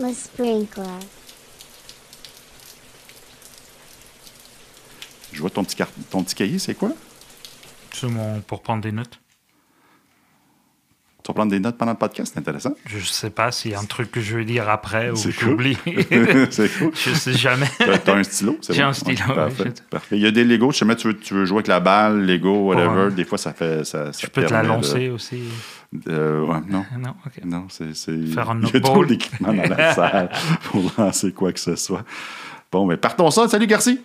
The sprinkler. Je vois ton petit, car- ton petit cahier, c'est quoi? C'est mon pour prendre des notes. Tu vas prendre des notes pendant le podcast, c'est intéressant. Je sais pas s'il y a un truc que je vais dire après ou que cool. j'oublie. c'est cool. je sais jamais. T'as t'as un stylo, c'est J'ai bon? un stylo, Ouais, oui, parfait, parfait. Il y a des Lego, je sais tu veux, tu veux jouer avec la balle, Lego, whatever. Ouais. Des fois, ça fait. Ça, ça Je peux te la de- lancer aussi. Euh, ouais, non. Ah Non, ok. Non, c'est. Faire un Il y a trop d'équipement dans la salle pour lancer quoi que ce soit. Bon, mais partons ça. Salut, Garci.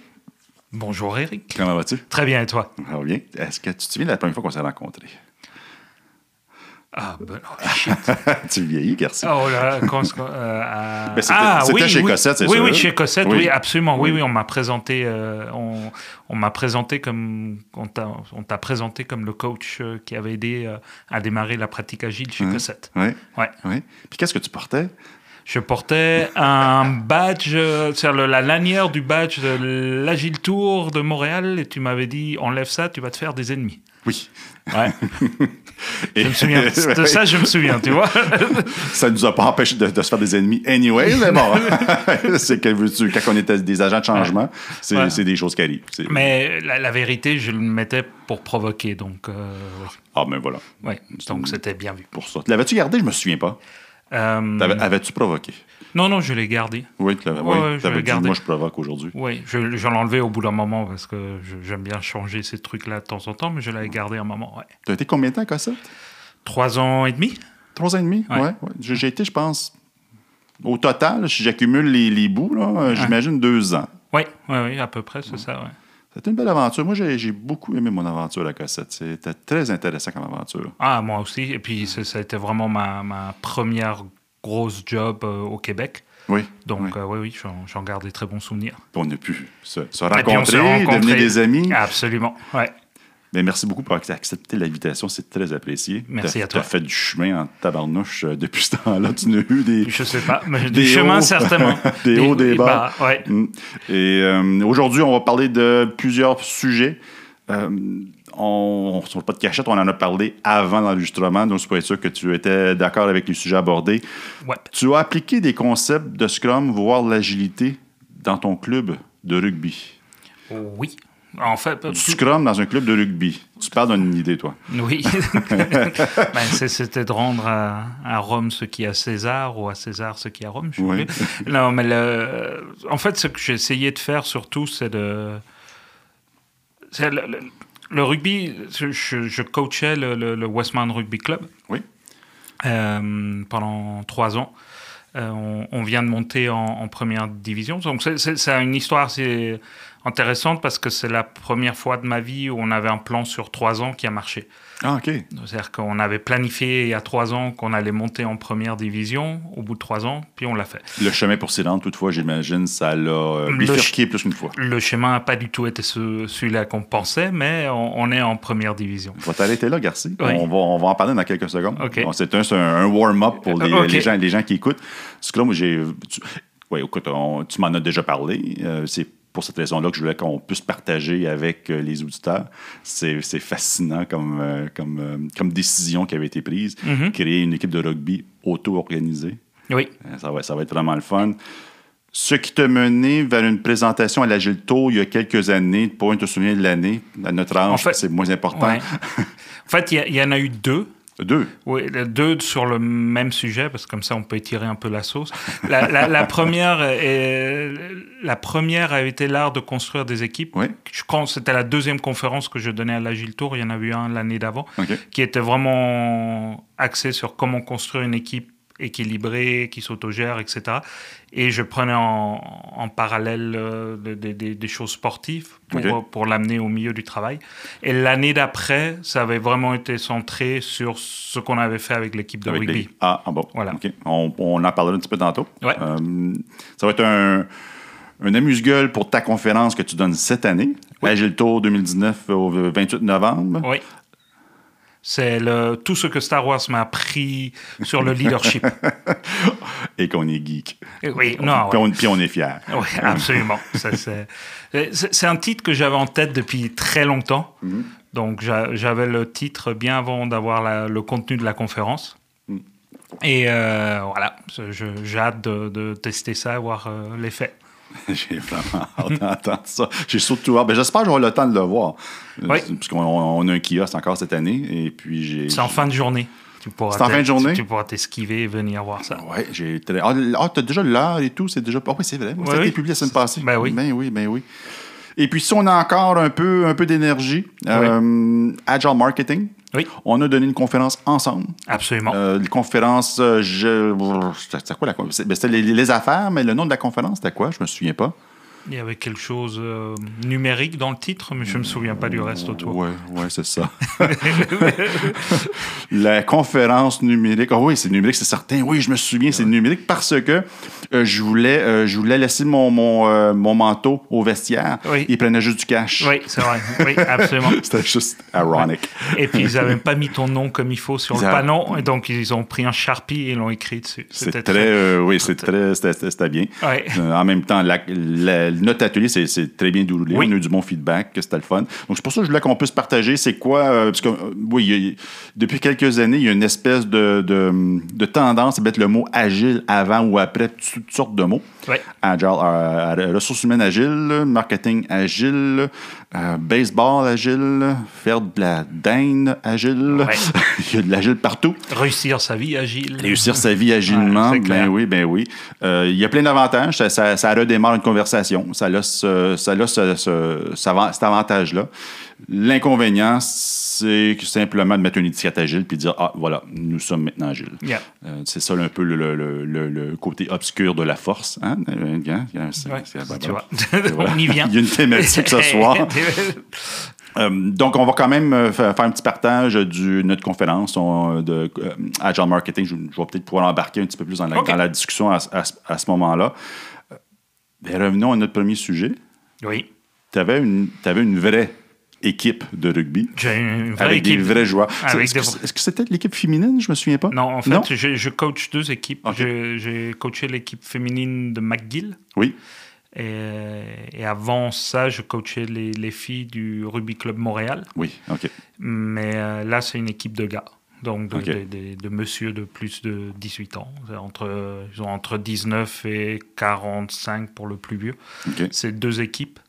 Bonjour Eric. Comment vas-tu? Très bien, et toi? Va bien. Est-ce que tu te souviens de la première fois qu'on s'est rencontrés? Ah, ben non, shit. tu vieillis, Garci. Oh là, euh, Ben, ah, oui, chez oui. Cossette, c'est oui, sûr. Oui, chez Cossette, Oui. oui, absolument. Oui, Oui. on m'a présenté, euh, on, on m'a présenté comme, on t'a, présenté comme le coach euh, qui avait aidé à démarrer la pratique agile chez Hein? Cossette. Oui. Ouais. Oui. Puis qu'est-ce que tu portais? Je portais un badge, c'est-à-dire la lanière du badge de l'Agile Tour de Montréal, et tu m'avais dit enlève ça, tu vas te faire des ennemis. Oui. Ouais. Et- Je me souviens de ça, je me souviens, tu vois. Ça ne nous a pas empêché de, de se faire des ennemis anyway, mais bon. c'est que veux-tu, quand on était des agents de changement, c'est Ouais. des choses qui arrivent. Mais la, la vérité, je le mettais pour provoquer, donc euh, oui. Ah, ben voilà. Ouais, donc c'était bien vu. Pour ça. L'avais-tu gardé? Je me souviens pas. Euh, Avais-tu provoqué? Non, non, je l'ai gardé. Oui, tu l'avais. Ouais, oui, ouais, je dit, moi, je provoque aujourd'hui. Oui, je, je l'ai enlevé au bout d'un moment parce que j'aime bien changer ces trucs-là de temps en temps, mais je l'avais gardé un moment, ouais. Tu as été combien de temps à Cossette? Trois ans et demi Trois ans et demi? Ouais. ouais. J'ai été, je pense, au total, si j'accumule les, les bouts, euh, j'imagine deux ans. Oui, oui, oui, à peu près, c'est ça, ouais. C'était une belle aventure. Moi, j'ai beaucoup aimé mon aventure à Cossette. C'était très intéressant comme aventure. Ah, moi aussi. Et puis, ça a été vraiment ma, ma première grosse job euh, au Québec. Oui. Donc, oui. euh, oui, oui, j'en- garde des très bons souvenirs. on a pu se, se rencontrer, devenir des amis. Absolument, ouais. Mais merci beaucoup pour accepté l'invitation. C'est très apprécié. Merci à toi. T'as fait du chemin en tabarnouche euh, depuis ce temps-là. Tu n'as eu des, Je sais pas, mais Des du chemin, hauts. certainement. Des hauts, des bas. ouais. Mm. Et euh, aujourd'hui, on va parler de plusieurs sujets. Euh, on, le pas de cachette, on en a parlé avant l'enregistrement, donc c'est pour être sûr que tu étais d'accord avec les sujets abordés. Ouais. Tu as appliqué des concepts de Scrum, voire l'agilité, dans ton club de rugby. Oui. En fait, Du Scrum dans un club de rugby. Tu parles d'une idée, toi. oui. Ben, C'était de rendre à, à Rome ce qui est à César ou à César ce qui est à Rome. je Oui. Non, mais le- en fait, ce que j'ai essayé de faire surtout, c'est de. c'est le, le- le rugby, je, coachais le, le- le Westmount Rugby Club. Oui. euh, pendant trois ans. Euh, on, on vient de monter en, en première division. Donc, c'est- c'est c'est une histoire assez intéressante parce que c'est la première fois de ma vie où on avait un plan sur trois ans qui a marché. Ah, OK. C'est-à-dire qu'on avait planifié il y a trois ans qu'on allait monter en première division au bout de trois ans, puis on l'a fait. Le chemin pour rendre, toutefois, j'imagine, ça l'a euh, bifurqué plus qu'une fois. Le schéma n'a pas du tout été ce- celui-là qu'on pensait, mais on, on est en première division. Je vais t'arrêter là, Garci. Oui. On, va, on va en parler dans quelques secondes. OK. Bon, c'est un, warm-up pour les, gens, les gens qui écoutent. Scrum, j'ai. tu- Oui, écoute, on- tu m'en as déjà parlé. Euh, c'est pour cette raison-là que je voulais qu'on puisse partager avec euh, les auditeurs. C'est fascinant comme, euh, comme, euh, comme décision qui avait été prise. Mhm. Créer une équipe de rugby auto-organisée. Oui, Ça va, ça va être vraiment le fun. Ce qui t'a mené vers une présentation à l'Agile Tour il y a quelques années, pour te souvenir de l'année, à notre âge, En fait- c'est moins important. ouais. En fait, il y a- il y, en a eu deux. Deux. Oui, deux sur le même sujet, parce que comme ça, on peut étirer un peu la sauce. La, la- la première, est- la première a été l'art de construire des équipes. Oui. Je c'était la deuxième conférence que je donnais à l'Agile Tour. Il y en avait eu un l'année d'avant, qui était vraiment axé sur comment construire une équipe équilibrée, qui s'autogère, etc. Et je prenais en, en parallèle euh, de- de- de- des choses sportives pour, pour l'amener au milieu du travail. Et l'année d'après, ça avait vraiment été centré sur ce qu'on avait fait avec l'équipe de Avec rugby. les- Ah, ah bon. Voilà. OK. On, on en parlera un petit peu tantôt. Ouais. Euh, ça va être un, un amuse-gueule pour ta conférence que tu donnes cette année. Oui. Agile Tour 2019 au 28 novembre. Oui. C'est le, tout ce que Star Wars m'a appris sur le leadership. Et qu'on est geek. Et oui, non, Puis, ouais. on, puis on est fiers. Oui, absolument. Ça, c'est, un titre que j'avais en tête depuis très longtemps. Donc, j'a- j'avais le titre bien avant d'avoir la- le contenu de la conférence. Et euh, voilà, je- j'ai hâte de, de tester ça et voir euh, l'effet. J'ai vraiment hâte d'entendre ça. J'ai surtout hâte. Ben, J'espère que j'aurai le temps de le voir. Euh, Oui. Parce qu'on on a un kiosque encore cette année. Et puis j'ai. C'est en fin de journée. C'est en fin de journée? Tu, tu pourras t'esquiver et venir voir ça. Ouais, j'ai. Ah, ah, t'as déjà l'heure et tout, c'est déjà. Ah oui, c'est vrai. ça a oui. été publié la semaine passée. Ben oui. Ben oui, ben oui. Et puis, si on a encore un peu, un peu d'énergie, euh, Agile Marketing, Oui, on a donné une conférence ensemble. absolument. Euh, les conférences, euh, je. C'était quoi la conférence? C'était les, les affaires, mais le nom de la conférence, c'était quoi? Je me souviens pas. Il y avait quelque chose euh, numérique dans le titre, mais je ne me souviens pas du reste autour. Ouais, ouais, c'est ça. la conférence numérique. Ah oui, c'est numérique, c'est certain. Oui, je me souviens, c'est numérique parce que euh, je, voulais, euh, je voulais laisser mon, mon, euh, mon manteau au vestiaire. Oui. Ils prenaient juste du cash. Oui, c'est vrai. Oui, absolument. C'était juste ironic. Et puis, ils n'avaient pas mis ton nom comme il faut sur le a- panneau, et donc ils ont pris un Sharpie et l'ont écrit dessus. C'était très, oui, c'est très, c'était- bien. Ouais. En même temps, la- la- notre atelier, c'est très bien déroulé. Oui. On a eu du bon feedback, que c'était le fun. Donc, c'est pour ça que je voulais qu'on puisse partager c'est quoi. euh, parce que, euh, oui, a- depuis quelques années, il y a une espèce de, de, de tendance à mettre le mot agile avant ou après toutes sortes de mots. Agile, euh, ressources humaines agiles, marketing agile, euh, baseball agile, faire de la dinde agile. Ouais. il y a de l'agile partout. Réussir sa vie agile. Réussir sa vie agilement, Ouais, ben oui, ben oui. Euh, il y a plein d'avantages. Ça, ça- ça redémarre une conversation. Ça a, ce, ça a ce- ce- cet avantage-là. L'inconvénient, c'est simplement de mettre une étiquette agile puis dire Ah, voilà, nous sommes maintenant agiles. Yeah. Euh, c'est ça un peu le, le- le- le- le côté obscur de la force. Hein? Ouais, tu vois. On y vient. Il y a une thématique ce soir. Euh, donc, on va quand même euh, fa- faire un petit partage de notre conférence on- de euh, Agile Marketing. Je, je vais peut-être pouvoir embarquer un petit peu plus dans la, OK. dans la discussion à, à ce- à ce moment-là. Ben, revenons à notre premier sujet. oui. Tu avais une, t'avais une vraie équipe de rugby J'ai une vraie avec équipe. des vrais joueurs. Est-ce que, c'était l'équipe féminine? Je me souviens pas. Non, en fait, Je, je coach deux équipes. J'ai coaché l'équipe féminine de McGill. Oui. Et, et avant ça, je coachais les, les filles du Rugby Club Montréal. Oui, OK. Mais euh, là, c'est une équipe de gars. Donc, de, Ok. de, de- de monsieur de plus de 18 ans. Entre, ils ont entre 19 et 45 pour le plus vieux. OK. C'est deux équipes.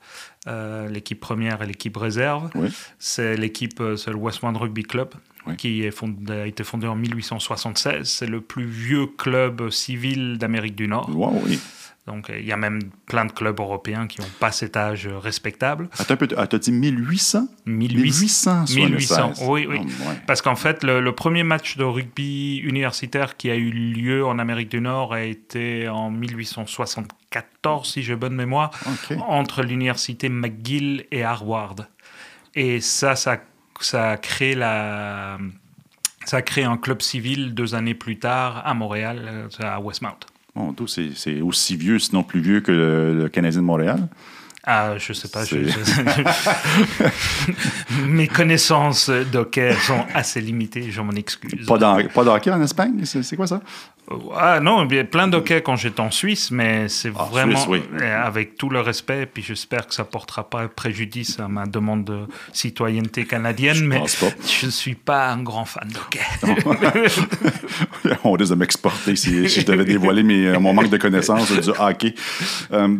Euh, l'équipe première et l'équipe réserve. Oui. C'est l'équipe, euh, c'est le Rugby Club, Oui. qui est fondé- a été fondé en 1876. C'est le plus vieux club civil d'Amérique du Nord. Wow, oui. Donc, euh, il y a même plein de clubs européens qui n'ont pas cet âge respectable. Attends un peu. Ah, t'as dit 1800? 1800. 1876. 1800, oui, oui. Oh, ouais. Parce qu'en fait, le, le premier match de rugby universitaire qui a eu lieu en Amérique du Nord a été en 1874, si j'ai bonne mémoire, entre l'université McGill et Harvard. Et ça, ça, ça a créé la... Ça a créé un club civil deux années plus tard à Montréal, euh, à Westmount. C'est c'est aussi vieux, sinon plus vieux que le, le Canadien de Montréal. Ah, je sais pas. je- je- Mes connaissances d'hockey sont assez limitées, je m'en excuse. Pas, dans, pas de hockey en Espagne? C'est quoi ça? Ah non, il y a plein d'hockey quand j'étais en Suisse, mais c'est Ah, vraiment Suisse, oui. euh, avec tout le respect, puis j'espère que ça portera pas préjudice à ma demande de citoyenneté canadienne, mais pense pas. je suis pas un grand fan d'hockey. On risque de m'exporter si, si je devais dévoiler mes, euh, mon manque de connaissances du hockey. Euh,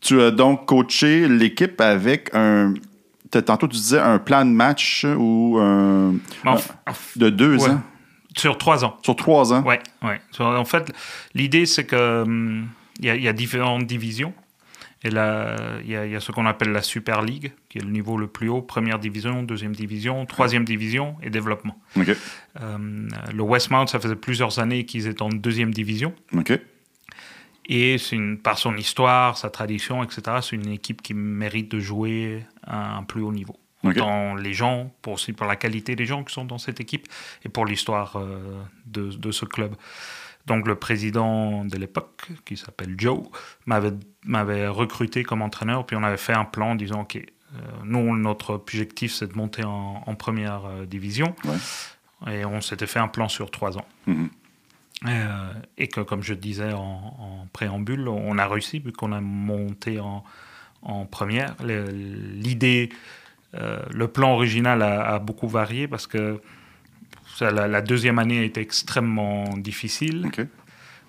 tu as donc coaché l'équipe avec un. Tantôt, tu disais un plan de match ou un, En- un- de deux Ouais. ans, Sur trois ans. sur trois ans. Ouais, ouais. En fait, l'idée, c'est que hum, il y, a- il y a différentes divisions. Et là, il y, a- il y a ce qu'on appelle la Super League, qui est le niveau le plus haut, première division, deuxième division, troisième division et développement. OK. Euh, le Westmount, ça faisait plusieurs années qu'ils étaient en deuxième division. OK. Et une, par son histoire, sa tradition, etc., c'est une équipe qui mérite de jouer à un plus haut niveau. Autant les gens, pour, aussi pour la qualité des gens qui sont dans cette équipe et pour l'histoire euh, de, de ce club. Donc le président de l'époque, qui s'appelle Joe, m'avait recruté comme entraîneur, puis on avait fait un plan en disant, OK, euh, nous, notre objectif, c'est de monter en, en première euh, division. Ouais. Et on s'était fait un plan sur trois ans. Mhm. Euh, et que, comme je disais en, préambule, on a réussi vu qu'on a monté en, en première. L'idée, euh, le plan original a, beaucoup varié parce que la, deuxième année a été extrêmement difficile.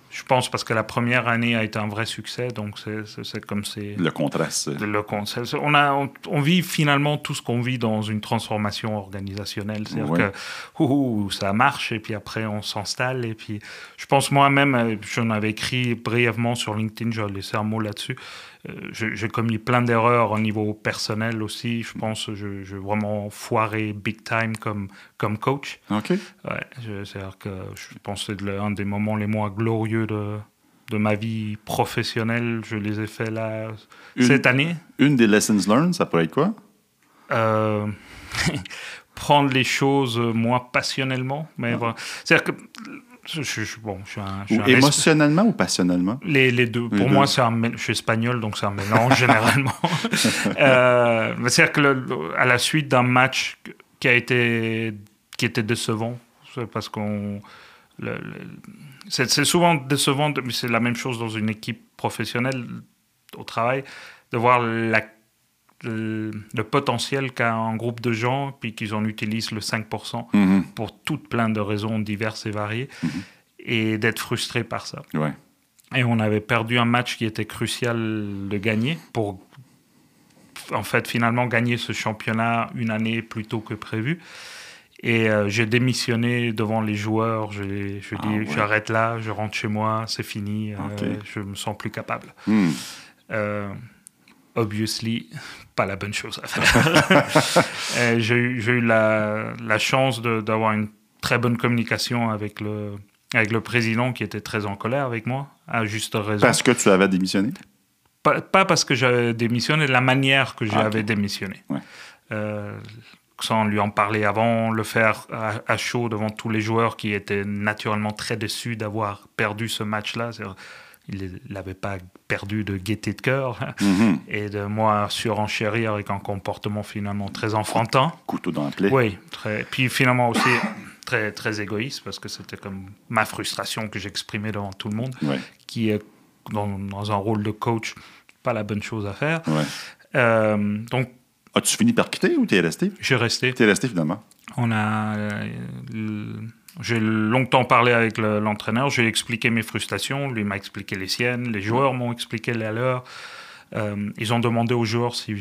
Je pense parce que la première année a été un vrai succès, donc c'est comme c'est le contraste. Le contraste. On a, on, on, vit finalement tout ce qu'on vit dans une transformation organisationnelle, c'est-à-dire ouais. que ouh, ça marche et puis après on s'installe et puis je pense moi-même, j'en avais écrit brièvement sur LinkedIn, je vais laisser un mot là-dessus. Euh, j'ai commis plein d'erreurs au niveau personnel aussi. Je pense je, je vraiment foiré big time comme, comme coach. OK. Ouais, c'est-à-dire que je pense que c'est un des moments les moins glorieux de, de ma vie professionnelle. Je les ai faits là une, cette année. Une des lessons learned, ça pourrait être quoi? Euh, Prendre les choses moins passionnellement. Mais voilà. C'est-à-dire que je, je, bon, je suis un, je suis ou un émotionnellement ou passionnellement? Les, les deux. Les Pour deux. moi, c'est un, je suis espagnol, donc c'est un mélange généralement. euh, C'est-à-dire que le, à la suite d'un match qui a été qui était décevant, parce qu'on c'est souvent décevant, mais c'est la même chose dans une équipe professionnelle au travail, de voir la le, le, potentiel qu'a un groupe de gens, puis qu'ils en utilisent le 5% mm -hmm. pour toutes plein de raisons diverses et variées, -hmm. et d'être frustré par ça. Ouais. Et on avait perdu un match qui était crucial de gagner pour, en fait, finalement gagner ce championnat une année plus tôt que prévu. Et euh, j'ai démissionné devant les joueurs. Je, je Ah, dis, ouais. j'arrête là, je rentre chez moi, c'est fini, Ok. euh, je me sens plus capable. Mm. Euh, obviously, pas la bonne chose à faire. Euh, j'ai eu, la, la chance d'avoir une très bonne communication avec le, avec le président qui était très en colère avec moi, à juste raison. Parce que tu avais démissionné? Pas, pas parce que j'avais démissionné, la manière que Ah, j'avais démissionné. Ouais. Euh, sans lui en parler avant, le faire à, à chaud devant tous les joueurs qui étaient naturellement très déçus d'avoir perdu ce match-là. Il n'avait pas perdu de gaieté de cœur. Mhm. Et de moi surenchérir avec un comportement finalement très enfantin. Couteau dans la plaie. Oui, très. Puis finalement aussi très, très égoïste parce que c'était comme ma frustration que j'exprimais devant tout le monde, Ouais. qui est dans, dans un rôle de coach pas la bonne chose à faire. Ouais. Euh, donc As-tu fini par quitter ou t'es resté? J'ai resté. T'es resté finalement. On a, euh, j'ai longtemps parlé avec le- l'entraîneur. J'ai expliqué mes frustrations. Lui m'a expliqué les siennes. Les joueurs m'ont expliqué les leurs. Euh, ils ont demandé aux joueurs si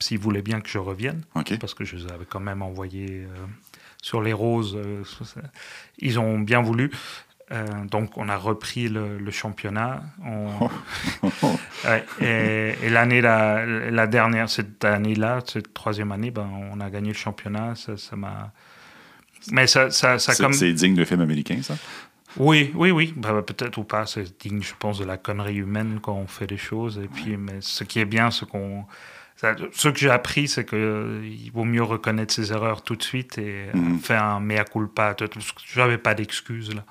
s'ils voulaient bien que je revienne. Parce que je les avais quand même envoyés euh, sur les roses. euh, ils ont bien voulu. Donc, on a repris le, le championnat. On- et et l'année, la, la dernière, cette année-là, cette troisième année, ben, on a gagné le championnat. Ça ça m'a. Mais ça, ça, ça C'est comme. c'est digne de film américain, ça? Oui, oui, oui. Ben, Peut-être ou pas. C'est digne, je pense, de la connerie humaine quand on fait des choses. Et puis, mais ce qui est bien, c'est qu'on. Ce que j'ai appris, c'est qu'il vaut mieux reconnaître ses erreurs tout de suite et euh, Mhm. faire un mea culpa. Je n'avais pas d'excuses là.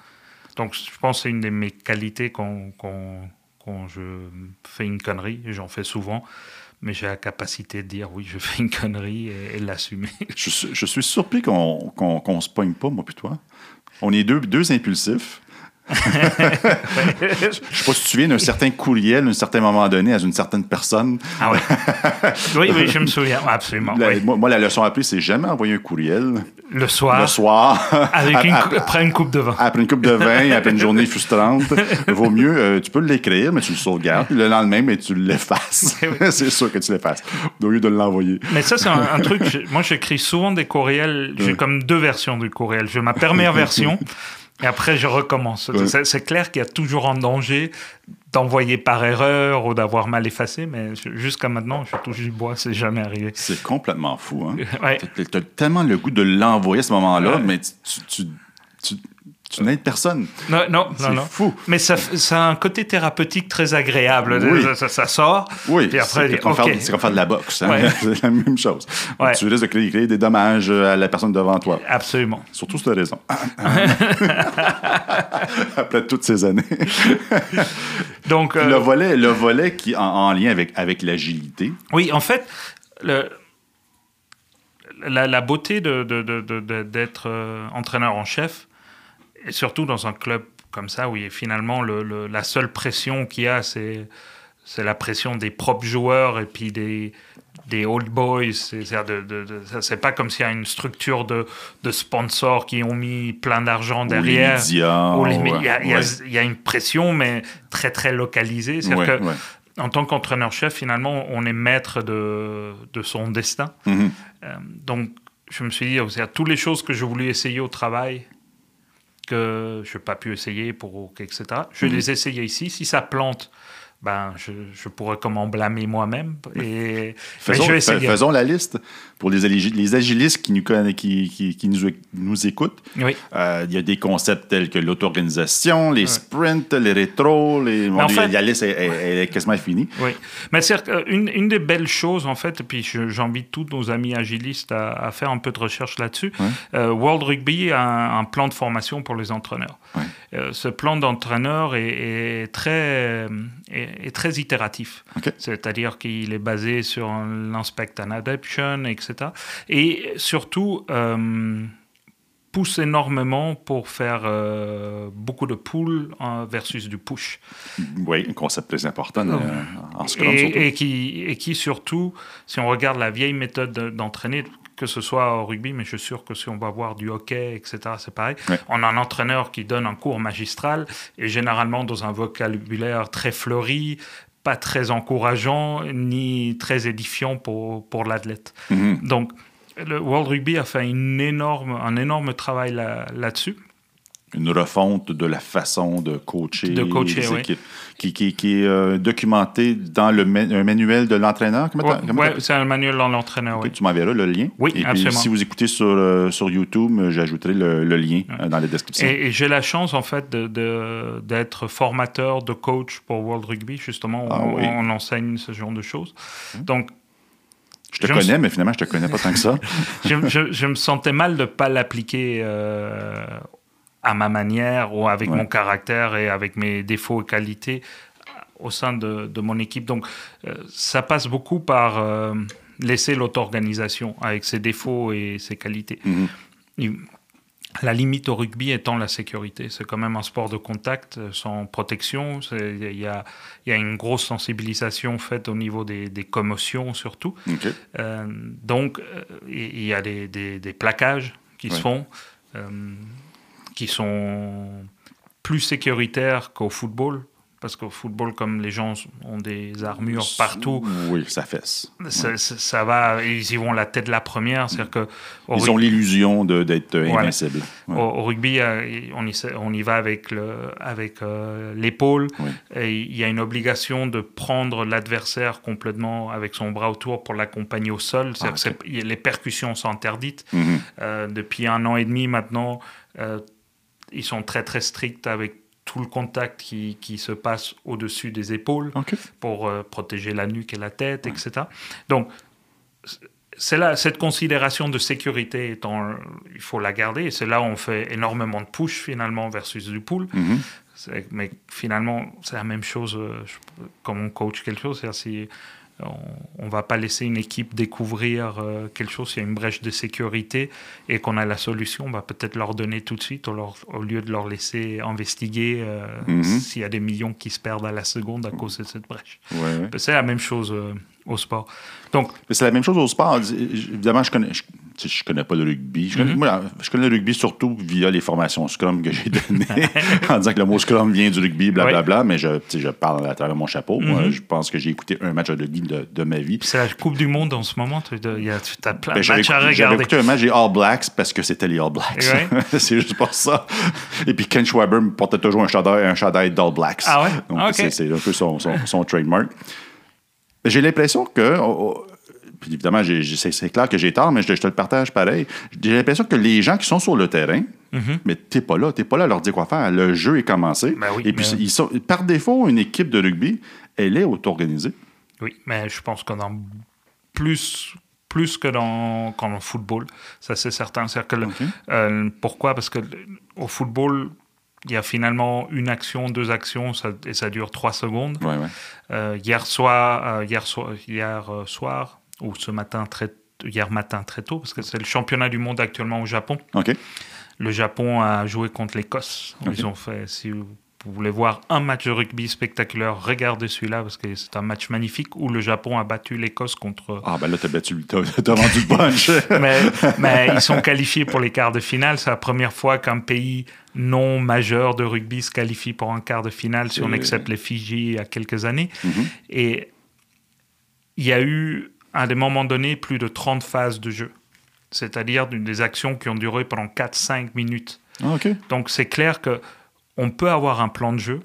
Donc, je pense que c'est une de mes qualités quand, quand, quand je fais une connerie, et j'en fais souvent, mais j'ai la capacité de dire oui, je fais une connerie et, et l'assumer. je, suis- surpris qu'on qu'on qu'on se pogne pas, moi puis toi. On est deux, deux impulsifs. Je sais pas si tu te souviens d'un certain courriel, à un certain moment donné, à une certaine personne. Ah oui. oui, oui, je me souviens, absolument. La- oui. moi, moi, la leçon appelée, c'est jamais envoyer un courriel Le soir, le soir. avec une, Après- après une coupe de vin. Après une coupe de vin, après une journée frustrante, vaut mieux, euh, tu peux l'écrire, mais tu le sauvegardes. Puis le lendemain, mais tu l'effaces. c'est sûr que tu l'effaces. Au lieu de l'envoyer. Mais ça, c'est un, un truc. Moi, j'écris souvent des courriels. J'ai comme deux versions du courriel. J'ai ma première version et après, je recommence. Ouais. C'est- clair qu'il y a toujours un danger d'envoyer par erreur ou d'avoir mal effacé, mais jusqu'à maintenant, je touche du bois, c'est jamais arrivé. C'est complètement fou. Hein? Ouais. Tu as tellement le goût de l'envoyer à ce moment-là, Ouais. mais tu, tu, tu, tu n'aides personne. Non, non, non, C'est non. fou. Mais ça, ça a un côté thérapeutique très agréable. Oui. Ça, sort. Oui, Puis après, c'est comme, ok. faire, c'est comme faire de la boxe. hein. Ouais. c'est la même chose. Ouais. Tu risques de créer, créer des dommages à la personne devant toi. Absolument. Surtout si tu as raison. Après toutes ces années. Donc, euh, le, volet, le volet qui en, en lien avec, avec l'agilité. Oui, en fait, le, la, la beauté de, de- de- de- d'être euh, entraîneur en chef, et surtout dans un club comme ça, où il finalement le, le- la seule pression qu'il y a, c'est, c'est la pression des propres joueurs et puis des, des old boys. C'est de, de, de pas comme s'il y a une structure de, de sponsors qui ont mis plein d'argent derrière. Il y, a- ouais. il y a une pression, mais très, très localisée. C'est-à-dire Ouais, que, ouais. en tant qu'entraîneur-chef, finalement, on est maître de, de son destin. Mhm. Euh, donc, je me suis dit, c'est-à-dire, toutes les choses que je voulais essayer au travail, que je n'ai pas pu essayer, pour, etc., je vais Mhm. les essayer ici. Si ça plante, ben, je, je pourrais comment blâmer moi-même. Et Faisons, mais je vais fa- essayer. faisons la liste pour les, agi- les agilistes qui nous, qui, qui, qui nous, nous écoutent. Oui. Euh, Il y a des concepts tels que l'auto-organisation, les sprints, les rétros, les... en bon, fait- la liste est, est- est quasiment finie. Oui, mais c'est une, une des belles choses, en fait, et puis j'invite tous nos amis agilistes à, à faire un peu de recherche là-dessus. Euh, World Rugby a un, un plan de formation pour les entraîneurs. Euh, ce plan d'entraîneur est, est très, est, très itératif. C'est-à-dire qu'il est basé sur l'inspect and adaption, etc. Et surtout, euh, pousse énormément pour faire euh, beaucoup de pull euh, versus du push. Oui, un concept très important euh, en Scrum. Et, et qui, et qui surtout, si on regarde la vieille méthode de- d'entraîner, que ce soit au rugby, mais je suis sûr que si on va voir du hockey, etc., c'est pareil. Ouais. On a un entraîneur qui donne un cours magistral et généralement dans un vocabulaire très fleuri, pas très encourageant, ni très édifiant pour, pour l'athlète. Mhm. Donc, le World Rugby a fait une énorme, un énorme travail là- là-dessus. Une refonte de la façon de coacher, De coacher, les oui. équipes, qui, qui, qui est euh, documentée dans le un manuel de l'entraîneur. Ouais, t'appelles? c'est un manuel dans l'entraîneur. Ok, oui. Tu m'enverras le lien. Oui, Et puis, absolument. si vous écoutez sur, euh, sur YouTube, euh, j'ajouterai le, le lien euh, dans la description. Et, et j'ai la chance, en fait, de- de- d'être formateur de coach pour World Rugby. Justement, Ah on, oui. on enseigne ce genre de choses. Donc, je te je connais, mais finalement, je te connais pas tant que ça. je, je- je me sentais mal de ne pas l'appliquer à ma manière ou avec Ouais. mon caractère et avec mes défauts et qualités au sein de, de mon équipe. Donc, euh, ça passe beaucoup par euh, laisser l'auto-organisation avec ses défauts et ses qualités. Mhm. Il- La limite au rugby étant la sécurité. C'est quand même un sport de contact euh, sans protection. Il y a, il y a une grosse sensibilisation faite au niveau des, des commotions surtout. Euh, donc, il y a des, des- des plaquages qui se font, euh, qui sont plus sécuritaires qu'au football. Parce qu'au football, comme les gens ont des armures partout, Oui, ça fesse. ça, ça- ça va, ils y vont la tête la première. Que Ils ont l'illusion d'être euh, invincibles. Ouais. au, au rugby, euh, on y, on y va avec le- avec euh, l'épaule. Oui. Et il y a une obligation de prendre l'adversaire complètement avec son bras autour pour l'accompagner au sol. Ah, que c'est- les percussions sont interdites. Mhm. Euh, depuis un an et demi maintenant, euh, ils sont très très stricts avec tout le contact qui, qui se passe au-dessus des épaules pour euh, protéger la nuque et la tête, etc. Donc, c'est là, cette considération de sécurité étant, il faut la garder. C'est là où on fait énormément de push finalement versus du pull. Mhm. C'est- Mais finalement, c'est la même chose euh, comme on coach quelque chose. C'est-à-dire si on ne va pas laisser une équipe découvrir euh, quelque chose, s'il y a une brèche de sécurité et qu'on a la solution, on va peut-être leur donner tout de suite au, leur- au lieu de leur laisser investiguer euh, Mhm. s'il y a des millions qui se perdent à la seconde à cause de cette brèche. Ouais, ouais. C'est la même chose euh, au sport. Donc, Mais C'est la même chose au sport. Évidemment, je connais, je, tu sais, je connais pas le rugby. Je connais, Mhm. moi, je connais le rugby surtout via les formations Scrum que j'ai données, en disant que le mot Scrum vient du rugby, blablabla, mais je, tu sais, je parle à travers mon chapeau. Moi, Mhm. je pense que j'ai écouté un match de rugby de, de ma vie. c'est la Coupe du Monde en ce moment. Tu as plein Ben, de matchs à écouté, j'avais regarder. écouté un match des All Blacks parce que c'était les All Blacks. C'est juste pour ça. Et puis Ken Schwaber me portait toujours un chandail, un chandail d'All Blacks. Ah ouais? Donc Ah, c'est, un peu son, son, son trademark. Mais J'ai l'impression que. oh, oh, puis évidemment, c'est, clair que j'ai tort, mais je, je te le partage pareil. J'ai l'impression que les gens qui sont sur le terrain, Mhm. mais t'es pas là, t'es pas là à leur dire quoi faire. Le jeu est commencé. Ben oui, Et puis, mais- ils sont, par défaut, une équipe de rugby, elle est auto-organisée. Oui, mais je pense que dans plus plus que dans, qu'en football, ça c'est certain. Que le- euh, pourquoi? Parce que le- au football, il y a finalement une action, deux actions, ça- et ça dure trois secondes. Ouais, ouais. Euh, hier soir, euh, hier, hier soir ou ce matin très hier matin très tôt, parce que c'est le championnat du monde actuellement au Japon. Le Japon a joué contre l'Écosse. Ils ont fait, si vous vous voulez voir un match de rugby spectaculaire, regardez celui-là parce que c'est un match magnifique où le Japon a battu l'Écosse contre. Ah, ben là, t'as battu, t'as, t'as vendu le punch. mais, mais ils sont qualifiés pour les quarts de finale. C'est la première fois qu'un pays non majeur de rugby se qualifie pour un quart de finale, si on accepte les Fidji il y a quelques années. Mhm. Et il y a eu, à des moments donnés, plus de 30 phases de jeu. C'est-à-dire des actions qui ont duré pendant 4-5 minutes. Ah. Donc c'est clair que on peut avoir un plan de jeu,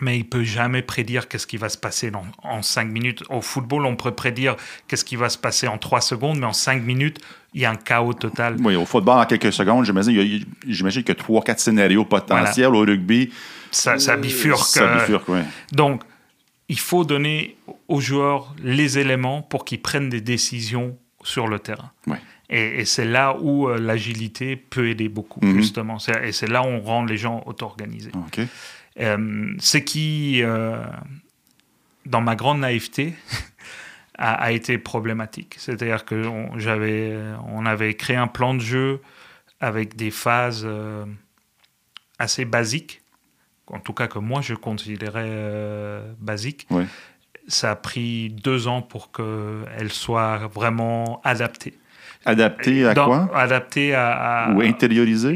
mais il peut jamais prédire qu'est-ce qui va se passer dans- en 5 minutes. Au football, on peut prédire qu'est-ce qui va se passer en 3 secondes, mais en 5 minutes, il y a un chaos total. Oui, au football, en quelques secondes, j'imagine, qu'il y a trois, quatre scénarios potentiels. Au rugby, Ça, ça bifurque. ça euh, bifurque, oui. Donc, il faut donner aux joueurs les éléments pour qu'ils prennent des décisions sur le terrain. Ouais. Et, et c'est là où euh, l'agilité peut aider beaucoup, Mhm. justement. C'est- Et c'est là où on rend les gens auto-organisés. Euh, ce qui, euh, dans ma grande naïveté, a, a été problématique. C'est-à-dire qu'on j'avais, on avait créé un plan de jeu avec des phases assez basiques, en tout cas que moi je considérais basiques. Ouais. Ça a pris deux ans pour qu'elles soient vraiment adaptées. Adapté à Dans- quoi? Adaptées à, à- Ou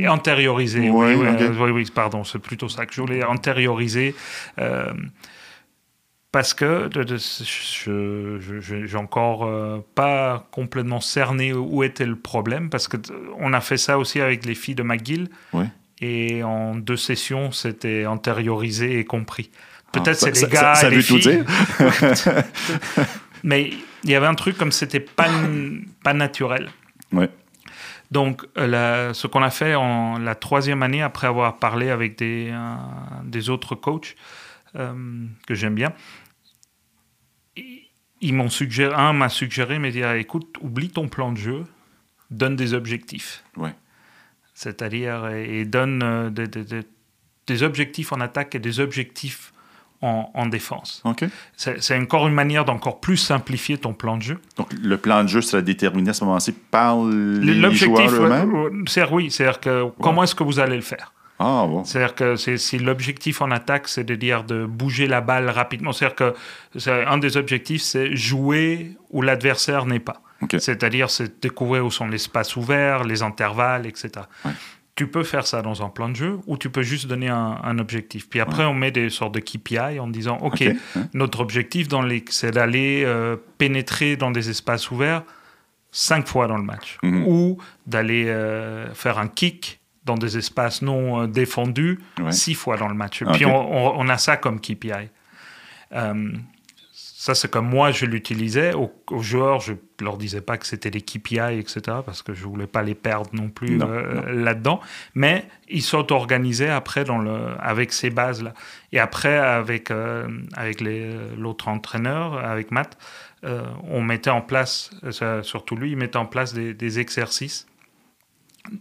intériorisé? oui, oui, ok. euh, oui, oui, pardon, c'est plutôt ça que je voulais antérioriser. euh, parce que je j'ai encore euh, pas complètement cerné où était le problème, parce que t- on a fait ça aussi avec les filles de McGill, et en deux sessions, c'était antériorisé et compris. Peut-être Ah, ça- c'est ça- les gars ça et les veut tout dire. Mais il y avait un truc comme c'était pas, pas naturel. Ouais. Donc, euh, la- ce qu'on a fait en la troisième année, après avoir parlé avec des, euh, des autres coachs euh, que j'aime bien, ils, m'ont suggéré, un m'a suggéré, mais dire, écoute, oublie ton plan de jeu, donne des objectifs. Ouais. C'est-à-dire, et, et donne des- des- des objectifs en attaque et des objectifs en, en défense. C'est encore une manière d'encore plus simplifier ton plan de jeu. Donc, le plan de jeu sera déterminé à ce moment-ci par les L'objectif, joueurs eux-mêmes? c'est oui, c'est-à-dire que comment est-ce que vous allez le faire? Ah, bon. C'est-à-dire que c'est- si l'objectif en attaque, c'est de dire de bouger la balle rapidement, c'est-à-dire que c'est- un des objectifs, c'est jouer où l'adversaire n'est pas. C'est-à-dire, c'est découvrir où sont les espaces ouverts, les intervalles, etc. Ouais. Tu peux faire ça dans un plan de jeu ou tu peux juste donner un, un objectif. Puis après, on met des sortes de KPI en disant, OK, notre objectif, c'est d'aller euh, pénétrer dans des espaces ouverts cinq fois dans le match. Mhm. Ou d'aller euh, faire un kick dans des espaces non euh, défendus Ouais. six fois dans le match. Ok. Puis on, on- on a ça comme KPI. Ça, c'est comme moi, je l'utilisais. Aux, aux joueurs, je leur disais pas que c'était des KPI, etc., parce que je voulais pas les perdre non plus euh, là-dedans. Mais ils s'auto-organisaient après dans le, avec ces bases-là. Et après, avec, euh, avec les- l'autre entraîneur, avec Matt, euh, on mettait en place, surtout lui, il mettait en place des, des exercices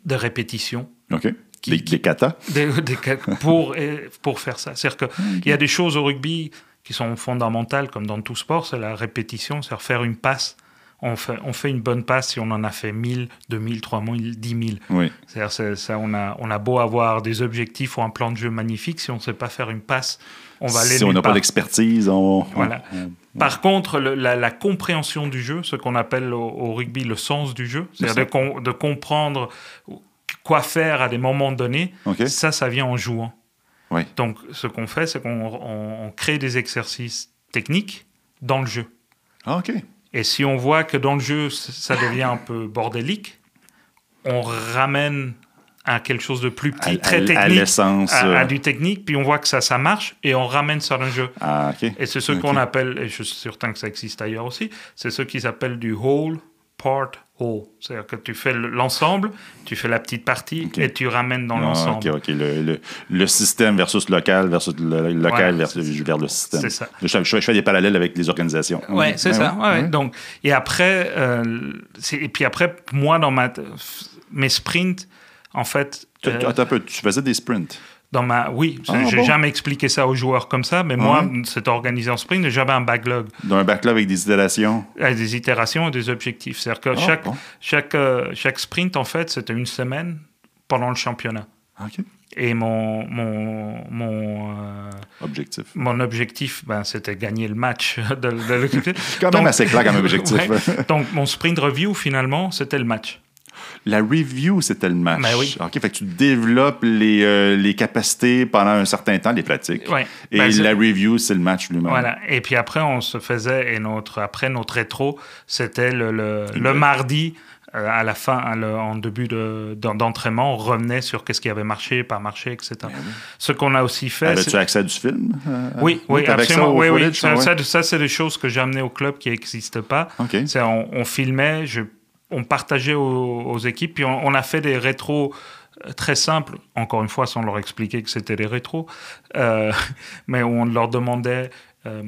de répétition OK. Qui- des, des katas? des- des- pour, pour faire ça. C'est-à-dire qu'il y a des choses au rugby qui sont fondamentales, comme dans tout sport, c'est la répétition, c'est-à-dire faire une passe. On fait, on fait une bonne passe si on en a fait 1000, 2000, 3000, 10 000. Oui. C'est-à-dire c'est- ça, on a, on a beau avoir des objectifs ou un plan de jeu magnifique, si on ne sait pas faire une passe, on va aller si on n'a pas d'expertise, on. Voilà. on- Par contre, le- la, la compréhension du jeu, ce qu'on appelle au, au rugby le sens du jeu, c'est-à-dire de, com- de comprendre quoi faire à des moments donnés, ça, ça vient en jouant. Oui. Donc, ce qu'on fait, c'est qu'on on- on crée des exercices techniques dans le jeu. Ah, OK. Et si on voit que dans le jeu, ça devient un peu bordélique, on ramène à quelque chose de plus À, petit, très à- à technique, l'essence. à, euh, à du technique, puis on voit que ça, ça marche, et on ramène ça dans le jeu. Ah. Et c'est ce qu'on appelle, et je suis certain que ça existe ailleurs aussi, c'est ce qu'ils appellent du whole part C'est-à-dire que tu fais le- l'ensemble, tu fais la petite partie et tu ramènes dans Ah, l'ensemble. OK, OK. Le, le, le système versus local versus le, local versus c'est- vers le système. c'est ça. Je, je- je fais des parallèles avec les organisations. Ouais, c'est ça. ouais, ouais. ouais. Donc, et après, euh, et puis après, moi, dans ma, mes sprints, en fait, euh, tu- attends un peu, tu faisais des sprints. Dans ma, oui, Ah, j'ai bon? jamais expliqué ça aux joueurs comme ça, mais moi, Ouais. c'est organisé en sprint j'avais un backlog, Dans un backlog avec des itérations. avec des itérations et des objectifs. C'est-à-dire que Ah, chaque, bon. chaque, euh, chaque sprint, en fait, c'était une semaine pendant le championnat. OK. Et mon, mon, mon, euh, objectif, mon objectif ben, c'était gagner le match de, de quand même assez clair comme objectif. Ouais. Donc, mon sprint review, finalement, c'était le match. La review, c'était le match. Ben oui. OK, fait que tu développes les, euh, les capacités pendant un certain temps, les pratiques. Ouais. Et Ben, la review, c'est le match lui-même. Voilà. Et puis après, on se faisait, et notre, après notre rétro, c'était le, le, mardi, euh, à la fin, à le- en début de- d'en- d'entraînement, on revenait sur qu'est-ce qui avait marché, pas marché, etc. Ce qu'on a aussi fait. Avais-tu accès à du film? euh, Oui, oui, absolument. au Oui, oui. Ça, ah ouais? ça, ça, c'est des choses que j'ai amenées au club qui n'existent pas. OK. C'est on, on filmait, je, on partageait aux, équipes, puis on, a fait des rétros euh, très simples, encore une fois sans leur expliquer que c'était des rétros, euh, mais on leur demandait euh,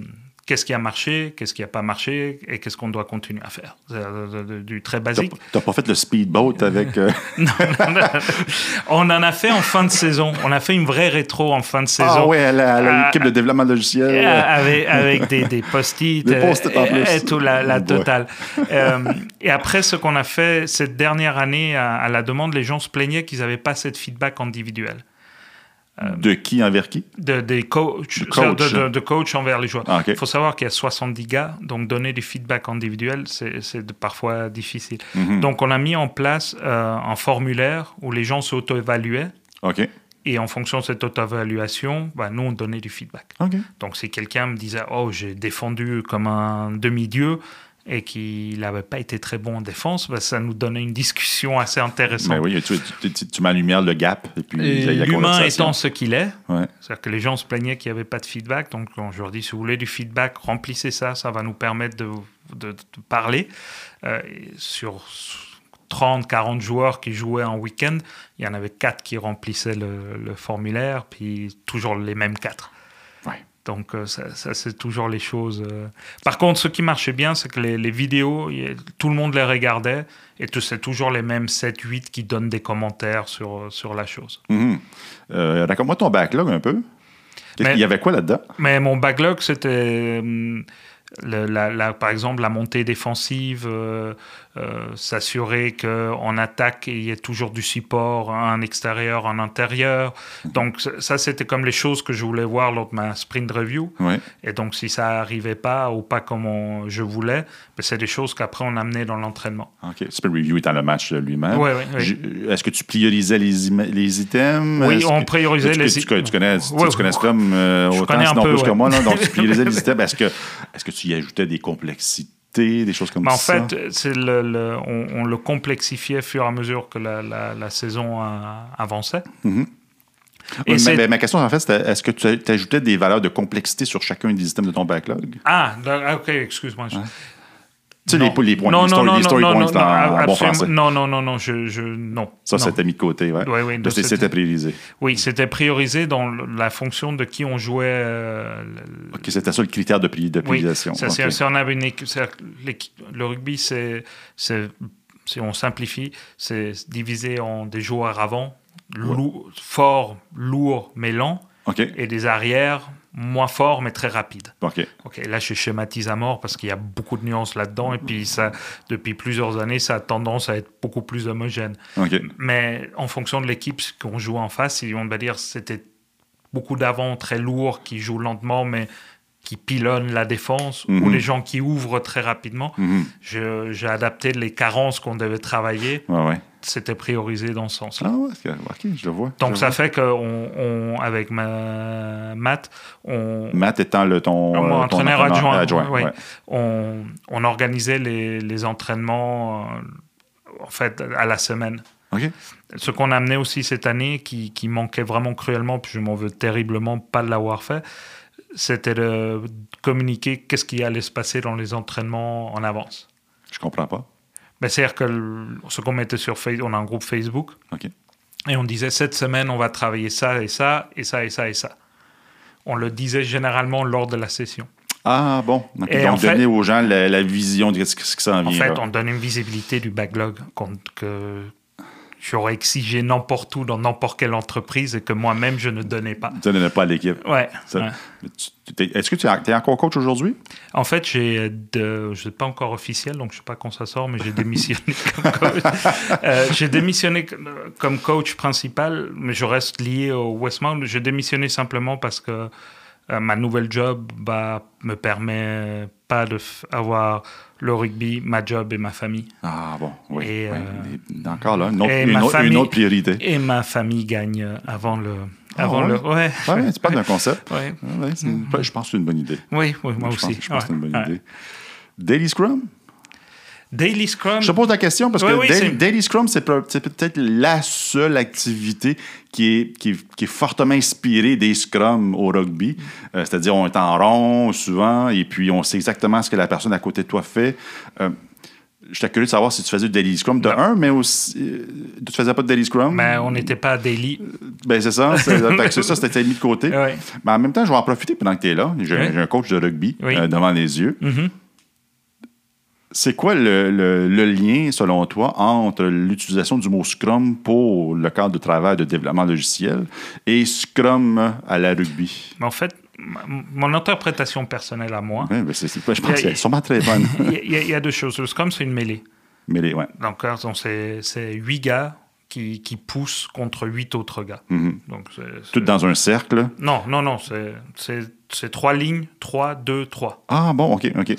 qu'est-ce qui a marché, qu'est-ce qui n'a pas marché et qu'est-ce qu'on doit continuer à faire. Euh, de- de- du très basique. t'as pas fait le speedboat avec. euh, Non, non, non. on en a fait en fin de saison. On a fait une vraie rétro en fin de saison. Ah à Ah, l'équipe de développement logiciel. Euh, avec, avec des, des post-it, Des post-it en euh, plus. et tout la, la totale. Euh, et après, ce qu'on a fait cette dernière année, à, à la demande, les gens se plaignaient qu'ils n'avaient pas de feedback individuel. De qui envers qui? De, des coachs, coach. de, de- de coach envers les joueurs. Ah. Il faut savoir qu'il y a 70 gars, donc donner du feedback individuel, c'est parfois difficile. Mhm. Donc, on a mis en place euh, un formulaire où les gens s'auto-évaluaient. OK. Et en fonction de cette auto-évaluation, bah, nous, on donnait du feedback. OK. Donc, si quelqu'un me disait, oh, j'ai défendu comme un demi-dieu et qu'il n'avait pas été très bon en défense, bah, ça nous donnait une discussion assez intéressante. Ben oui, tu, tu, tu- tu mets en lumière le gap. Et puis, Et il y a la L'humain étant ce qu'il est, Ouais. c'est-à-dire que les gens se plaignaient qu'il n'y avait pas de feedback. Donc, je leur dis, si vous voulez du feedback, remplissez ça, ça va nous permettre de, de- de parler. Euh, sur 30, 40 joueurs qui jouaient en week-end, il y en avait 4 qui remplissaient le, le formulaire, puis toujours les mêmes 4. Donc, euh, ça, ça, c'est toujours les choses. euh. Par contre, ce qui marchait bien, c'est que les, les vidéos, tout le monde les regardait, et c'est toujours les mêmes 7, 8 qui donnent des commentaires sur, sur la chose. Mhm. Euh, Raconte-moi ton backlog un peu. Mais- Il y avait quoi là-dedans? Mais mon backlog, c'était hum, le- la, la- par exemple la montée défensive, euh, euh, s'assurer qu'en attaque, il y ait toujours du support, un extérieur, un intérieur. Donc ça- c'était comme les choses que je voulais voir lors de ma sprint review. Ouais. Et donc si ça arrivait pas ou pas comme on- je voulais, ben, c'est des choses qu'après on amenait dans l'entraînement. OK. Spell Review étant le match lui-même. Ouais. J- Est-ce que tu priorisais les, les items? Oui, on que- priorisait tu, les tu, tu connais, tu, Ouais, tu connais. Scrum euh, autant, sinon peu, plus que ouais. moi. là? donc, tu priorisais les items. Est-ce que, est que tu y ajoutais des complexités, des choses comme Mais en ça? fait, c'est le, le- on, on le complexifiait au fur et à mesure que la, la- la saison euh, avançait. Mhm. Et Oui, mais ma question, en fait, c'était est-ce que tu ajoutais des valeurs de complexité sur chacun des items de ton backlog? Ah, ok, excuse-moi. Tu sais, les, les points, non, les non, story, non, les story non, points non, en, bon français. Non, non, non, non, je, je non. Ça, c'était mis de côté, ouais. Oui, c'est- c'était- priorisé. Oui, c'était priorisé dans la fonction de qui on jouait. euh, OK, c'était ça le critère de, pri- de Oui, priorisation. ça, OK. c'est- si on avait une équipe, c'est-à-dire que l'équi- le rugby, c'est, si on simplifie, c'est divisé en des joueurs avant, forts, lourds, mais lents, et des arrières moins forts, mais très rapides. OK. Ok, là je schématise à mort parce qu'il y a beaucoup de nuances là-dedans et puis ça, depuis plusieurs années, ça a tendance à être beaucoup plus homogène. Mais en fonction de l'équipe qu'on joue en face, si on va dire c'était beaucoup d'avant très lourds qui jouent lentement mais qui pilonnent la défense ou Mhm. les gens qui ouvrent très rapidement, je- j'ai adapté les carences qu'on devait travailler. Ouais. C'était priorisé dans ce sens-là. Ah ouais, OK, je le vois. Donc ça fait qu'on, on, avec ma Matt, on. Matt étant le, ton, euh, ton entraîneur entraîneur adjoint, ouais. ouais. on, on organisait les, les entraînements euh, en fait à la semaine. Ce qu'on a amené aussi cette année, qui, qui manquait vraiment cruellement, puis je m'en veux terriblement pas de l'avoir fait, c'était de communiquer qu'est-ce qui allait se passer dans les entraînements en avance. Je comprends pas. Ben, C'est-à-dire que ce qu'on mettait sur Facebook, on a un groupe Facebook, OK. et on disait cette semaine, on va travailler ça et ça, et ça et ça et ça. On le disait généralement lors de la session. Ah bon. Et Donc, en fait- donner aux gens la, la vision de ce, que- ça en En vient. fait, là. on donne une visibilité du backlog que j'aurais exigé n'importe où dans n'importe quelle entreprise et que moi-même je ne donnais pas. Tu ne donnais pas à l'équipe. Ouais. Est-ce que tu es encore coach aujourd'hui? En fait, j'ai de, je pas encore officiel, donc je sais pas quand ça sort, mais j'ai démissionné comme coach. Euh, j'ai démissionné comme- comme coach principal, mais je reste lié au Westmount. J'ai démissionné simplement parce que euh, ma nouvelle job bah, me permet pas de avoir le rugby, ma job et ma famille. Ah bon, oui. Et, oui. euh, Encore là, une autre, une autre- une famille- autre priorité. Et ma famille gagne euh, avant le. Ah Avant ouais? le ouais? Ouais, tu parles d'un concept. Ouais. Ouais, c'est- ouais, je pense que c'est une bonne idée. Oui, oui, moi je aussi. Pense, je pense que c'est une bonne idée. Daily Scrum? Daily Scrum. Je te pose la question parce Oui, que oui, Daily, Scrum, c'est peut- c'est peut-être la seule activité qui est, qui, est- qui est fortement inspirée des Scrum au rugby. Euh, C'est-à-dire, on est en rond souvent et puis on sait exactement ce que la personne à côté de toi fait. Euh, J'étais curieux de savoir si tu faisais du Daily Scrum de Non. un, mais aussi. euh, tu faisais pas de Daily Scrum? Ben, on n'était pas à Daily. Ben, c'est ça. C'est ça, c'était mis de côté. Ouais. Mais en même temps, je vais en profiter pendant que tu es là. J'ai un coach de rugby Oui. euh, devant les yeux. Mhm. C'est quoi le, le- le lien, selon toi, entre l'utilisation du mot Scrum pour le cadre de travail de développement logiciel et Scrum à la rugby? Mais en fait, mon interprétation personnelle à moi, Oui, ben, c'est- c'est- je pense Il y a- qu'elle est sûrement très bonne. il y, a- y deux choses. Le Scrum, c'est une mêlée. Mais les, ouais. Donc, donc, c'est huit gars qui, qui poussent contre huit autres gars. Mhm. Donc, c'est- c'est- Tout dans un cercle? Non, non, non. c'est- C'est trois lignes. Trois, deux, trois. Ah, bon, OK, OK.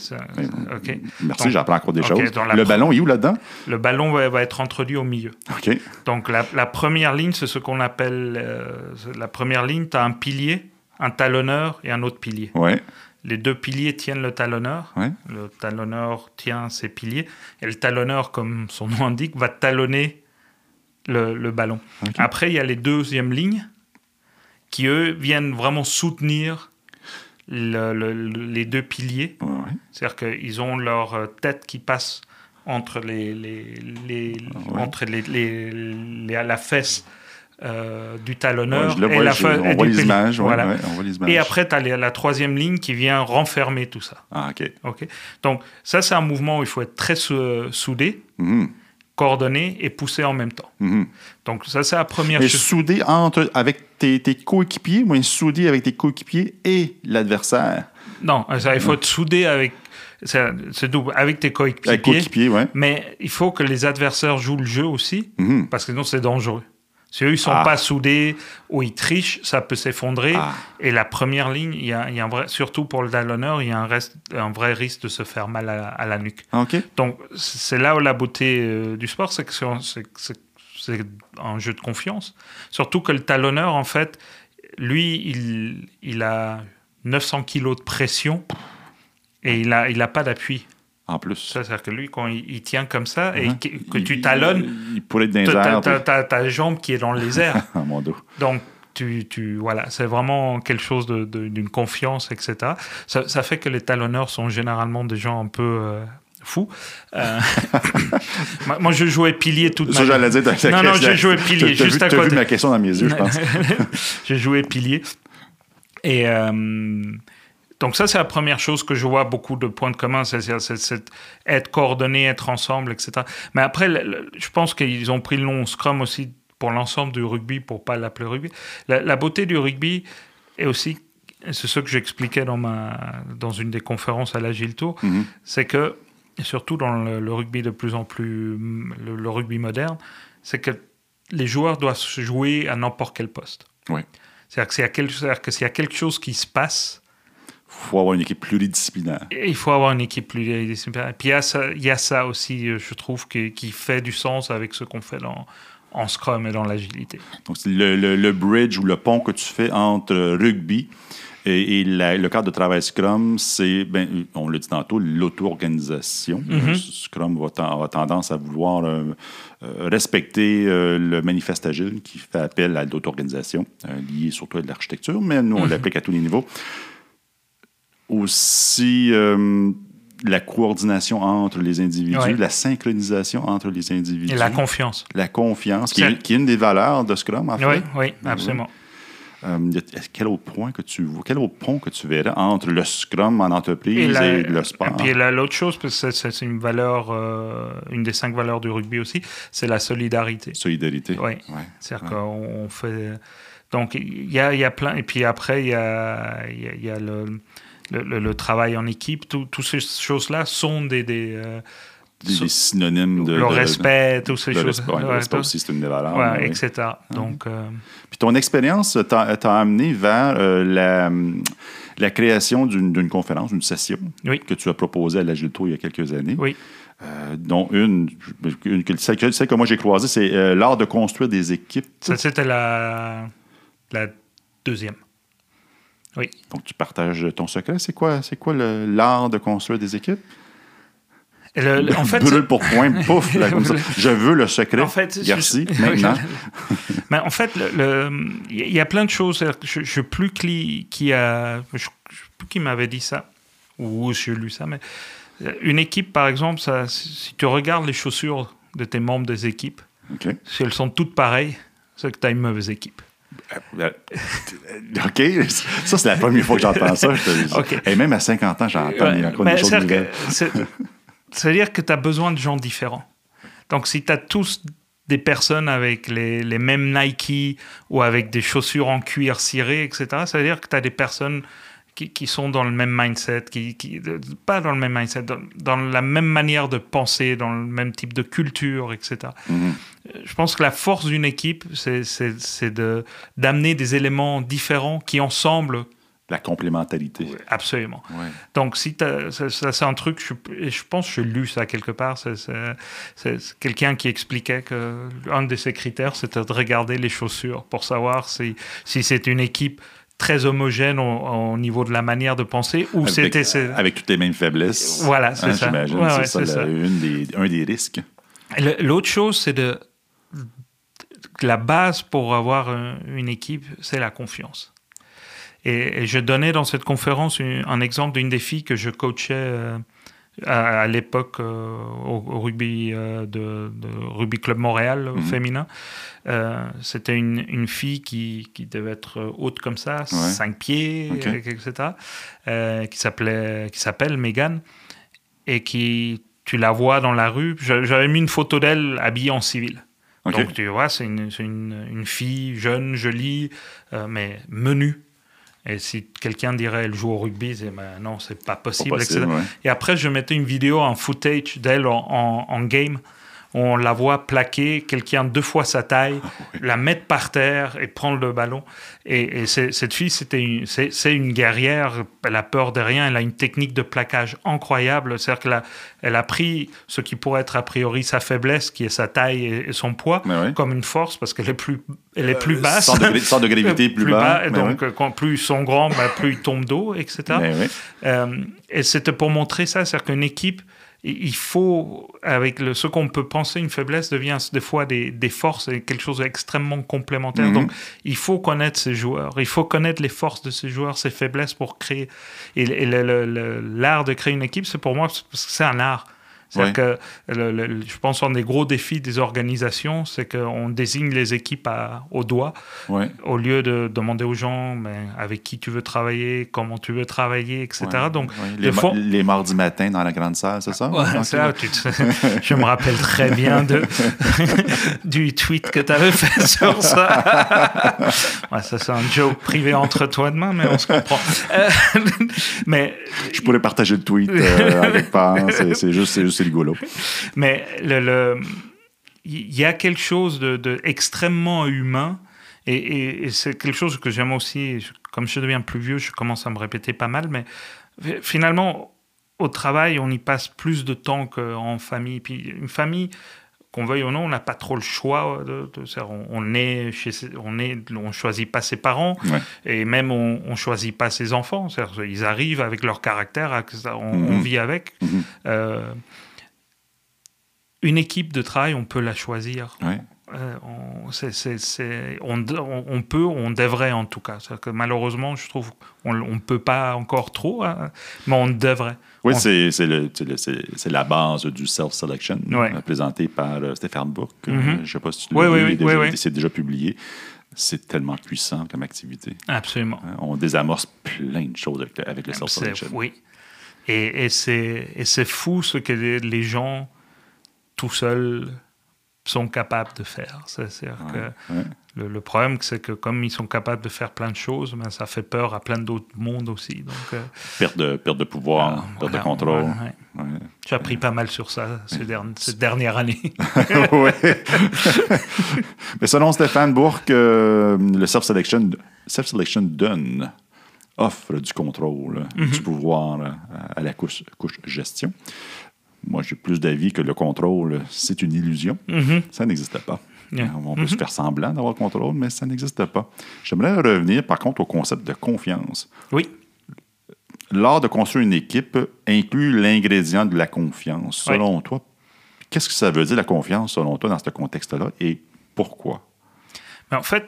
Merci, j'apprends encore des choses. Le ballon, il est où là-dedans? Le ballon va, va être introduit au milieu. OK. Donc, la, la première ligne, c'est ce qu'on appelle... euh, la première ligne, tu as un pilier, un talonneur et un autre pilier. Ouais. Les deux piliers tiennent le talonneur. Ouais. Le talonneur tient ses piliers. Et le talonneur, comme son nom indique, va talonner le, le ballon. Après, il y a les deuxièmes lignes qui, eux, viennent vraiment soutenir le- le- le- les deux piliers. Ouais, ouais. C'est-à-dire qu'ils ont leur euh, tête qui passe entre les, les, les- Ouais. entre les, les- la fesse euh, du talonneur et la je- fe- on et voit du images. Voilà. Et après, tu as la troisième ligne qui vient renfermer tout ça. Ah, OK. Donc, ça, c'est un mouvement où il faut être très sou- soudé, Mhm. Coordonné et poussé en même temps. Mhm. Donc, ça, c'est la première Mais chose. soudé entre, avec tes, tes coéquipiers ou soudé avec tes coéquipiers et l'adversaire? Non, ça, il faut être soudé avec, c'est double, avec tes Avec coéquipiers. coéquipiers, ouais. Mais il faut que les adversaires jouent le jeu aussi, Mhm. parce que sinon, c'est dangereux. Si eux, ils sont Ah. pas soudés ou ils trichent, ça peut s'effondrer. Ah. Et la première ligne, il y a, y a un vrai, surtout pour le talonneur, il y a un, reste- un vrai risque de se faire mal à, à la nuque. OK. Donc, c'est là où la beauté euh, du sport, c'est que c'est- un jeu de confiance. Surtout que le talonneur, en fait, lui, il, il a 900 kilos de pression et il n'a il a pas d'appui. En plus. Ça, C'est-à-dire que lui, quand il, il tient comme ça et Mhm. que, que Il- tu talonnes, Il, il pourrait être dans les airs. ta jambe qui est dans les airs. Mon dos. Donc, tu, tu, voilà, c'est vraiment quelque chose de- de- d'une confiance, etc. Ça, ça fait que les talonneurs sont généralement des gens un peu euh, fous. Euh, moi- je jouais pilier toute Ça, ma j'allais dire. Non, non, j'ai joué t'as- pilier, juste vu- à t'as vu côté. ma question dans mes yeux, je pense. J'ai joué pilier. Et euh, donc ça, c'est la première chose que je vois beaucoup de points de commun, c'est être coordonné, être ensemble, etc. Mais après, le- le- je pense qu'ils ont pris le nom Scrum aussi pour l'ensemble du rugby, pour pas l'appeler rugby. La, la beauté du rugby est aussi, c'est ce que j'expliquais dans, ma, dans une des conférences à l'Agile Tour, Mhm. c'est que, surtout dans le, le rugby de plus en plus, le, rugby moderne, c'est que les joueurs doivent se jouer à n'importe quel poste. Oui. C'est-à-dire que s'il y a quelque- c'est-à-dire que s'il y a quelque chose qui se passe, faut avoir une équipe pluridisciplinaire. il faut avoir une équipe pluridisciplinaire. Et puis il y a ça, il y a ça aussi, euh, je trouve, qui, qui fait du sens avec ce qu'on fait dans, en Scrum et dans l'agilité. Donc, c'est le, le- le bridge ou le pont que tu fais entre rugby et, et la- le cadre de travail Scrum, c'est, ben, on l'a dit tantôt, l'auto-organisation. Mhm. Euh, Scrum va, a tendance à vouloir euh, respecter euh, le manifeste agile qui fait appel à l'auto-organisation, euh, lié surtout à de l'architecture, mais nous, on Mhm. l'applique à tous les niveaux. Aussi, euh, la coordination entre les individus, Ouais. la synchronisation entre les individus. Et la confiance. La confiance, qui est, C'est- qui est une des valeurs de Scrum, en fait. Oui, oui, absolument. Euh, quel autre point que tu vois, quel autre pont que tu verrais entre le Scrum en entreprise et, le sport? Et puis l'autre chose, parce que c'est une valeur, euh, une des cinq valeurs du rugby aussi, c'est la solidarité. Solidarité. Oui. C'est-à-dire qu'on fait. Donc il y a, y a, plein. Et puis après, il y a, y a le, le, le, travail en équipe. Toutes ces choses-là sont des, des des, synonymes de. Le respect, toutes ces choses. Respect, le respect aussi, c'est une des valeurs. Ouais, etc. Ah Donc, euh, Puis ton expérience t'a amené vers euh, la, la, création d'une conférence, d'une session que tu as proposée à l'Agile Tour il y a quelques années. Oui. Euh, dont une, une celle, que, moi j'ai croisée, c'est l'art de construire des équipes. Ça, c'était la, la deuxième. Oui. Donc, tu partages ton secret. C'est quoi, quoi l'art de construire des équipes? en fait, brûle pour point, pouf, Je veux le secret. En fait, Merci, maintenant. Mais en fait, il y a plein de choses. Je ne sais plus qui, a, je, plus qui m'avait dit ça, ou j'ai lu ça, mais euh, une équipe, par exemple, ça, si tu regardes les chaussures de tes membres des équipes, si elles sont toutes pareilles, c'est que tu as une mauvaise équipe. Euh, euh, OK, ça c'est la première fois que j'entends ça. Et même à 50 ans, j'entends des choses nouvelles. C'est-à-dire que tu as besoin de gens différents. Donc, si tu as tous des personnes avec les, les, mêmes Nike ou avec des chaussures en cuir ciré, etc., ça veut dire que tu as des personnes qui, qui, sont dans le même mindset, qui, qui, pas dans le même mindset, dans, la même manière de penser, dans le même type de culture, etc. Mm-hmm. Je pense que la force d'une équipe, c'est d'amener des éléments différents qui, ensemble, la complémentarité. absolument. Donc, si ça, c'est un truc, je, je pense que j'ai lu ça quelque part, c'est quelqu'un qui expliquait que un de ses critères, c'était de regarder les chaussures pour savoir si, si c'est une équipe très homogène au, niveau de la manière de penser ou c'était... Avec toutes les mêmes faiblesses. Voilà, c'est hein, ça. J'imagine, c'est ça, des, un des risques. L'autre chose, c'est de... La base pour avoir une équipe, c'est la confiance. Et, je donnais dans cette conférence un exemple d'une des filles que je coachais euh, à, l'époque euh, au, rugby euh, de, Rugby Club Montréal mhm. féminin. C'était une, une, fille qui, qui, devait être haute comme ça, 5 pieds, etc., qui s'appelait qui s'appelle Megan et qui tu la vois dans la rue. J'avais mis une photo d'elle habillée en civil. Donc tu vois, c'est une, une, une, fille jeune, jolie, mais menue. Et si quelqu'un dirait elle joue au rugby, c'est ben non, c'est pas possible. Et après, je mettais une vidéo en footage d'elle en, en, game on la voit plaquer quelqu'un deux fois sa taille, la mettre par terre et prendre le ballon. Et, cette fille, c'était c'est, une guerrière, elle a peur de rien, elle a une technique de plaquage incroyable. C'est-à-dire qu'elle a, elle a pris ce qui pourrait être a priori sa faiblesse, qui est sa taille et, son poids, comme une force, parce qu'elle est plus, elle est plus euh, basse. Sans de, de gravité plus, bas. donc, quand plus ils sont grands, ben, plus ils tombent d'eau, etc. Euh, et c'était pour montrer ça, c'est-à-dire qu'une équipe il faut, avec le, ce qu'on peut penser une faiblesse, devient des fois des, des forces et quelque chose d'extrêmement complémentaire. Mhm. Donc, il faut connaître ces joueurs. Il faut connaître les forces de ces joueurs, ses faiblesses pour créer. Et, l'art de créer une équipe, c'est pour moi, c'est un art. C'est-à-dire que je pense un des gros défis des organisations, c'est qu'on désigne les équipes au doigt au lieu de demander aux gens mais avec qui tu veux travailler, comment tu veux travailler, etc. Donc, les, les, mardis matins dans la grande salle, c'est ça? ça je me rappelle très bien de, du tweet que tu avais fait sur ça. ça, c'est un joke privé entre toi et demain, mais on se comprend. Euh, mais, je pourrais partager le tweet euh, avec part. C'est juste rigolo. Mais le, il y a quelque chose de, extrêmement humain. Et, c'est quelque chose que j'aime aussi. Comme je deviens plus vieux, je commence à me répéter pas mal. Mais finalement, au travail, on y passe plus de temps qu'en famille. Puis une famille, qu'on veuille ou non, on n'a pas trop le choix. De, on, est chez, on est, on choisit pas ses parents et même on, on choisit pas ses enfants. Ils arrivent avec leur caractère, on, mhm. vit avec. Mhm. Euh, une équipe de travail, on peut la choisir. Euh, on, on, peut, on devrait en tout cas. Que malheureusement, je trouve qu'on ne peut pas encore trop, hein, mais on devrait. Oui, c'est la base du self-selection, présenté par euh, Stéphane Bourque. Mm-hmm. je ne sais pas si tu l'as vu, c'est déjà publié. c'est tellement puissant comme activité. Absolument. On désamorce plein de choses avec le, avec le C'est- self-selection. Oui. Et, c'est et c'est fou ce que les, les gens tout seuls sont capables de faire. C'est- C'est-à-dire que Ouais. le, le problème, c'est que comme ils sont capables de faire plein de choses, ben, ça fait peur à plein d'autres mondes aussi. Donc, euh, Perte, de, perte de pouvoir, ah, perte de contrôle. Ouais. J'ai appris pas mal sur ça ces derni- cette dernière année. Ouais. Mais selon Stéphane Bourque, euh, le self-selection self-selection donne, offre du contrôle, Mhm. du pouvoir euh, à la couche, couche gestion. Moi, j'ai plus d'avis que le contrôle, c'est une illusion. Mhm. Ça n'existe pas. Yeah. On peut se faire semblant d'avoir le contrôle, mais ça n'existe pas. J'aimerais revenir, par contre, au concept de confiance. Oui. L'art de construire une équipe inclut l'ingrédient de la confiance. Selon toi, qu'est-ce que ça veut dire la confiance, selon toi, dans ce contexte-là, et pourquoi? Mais en fait,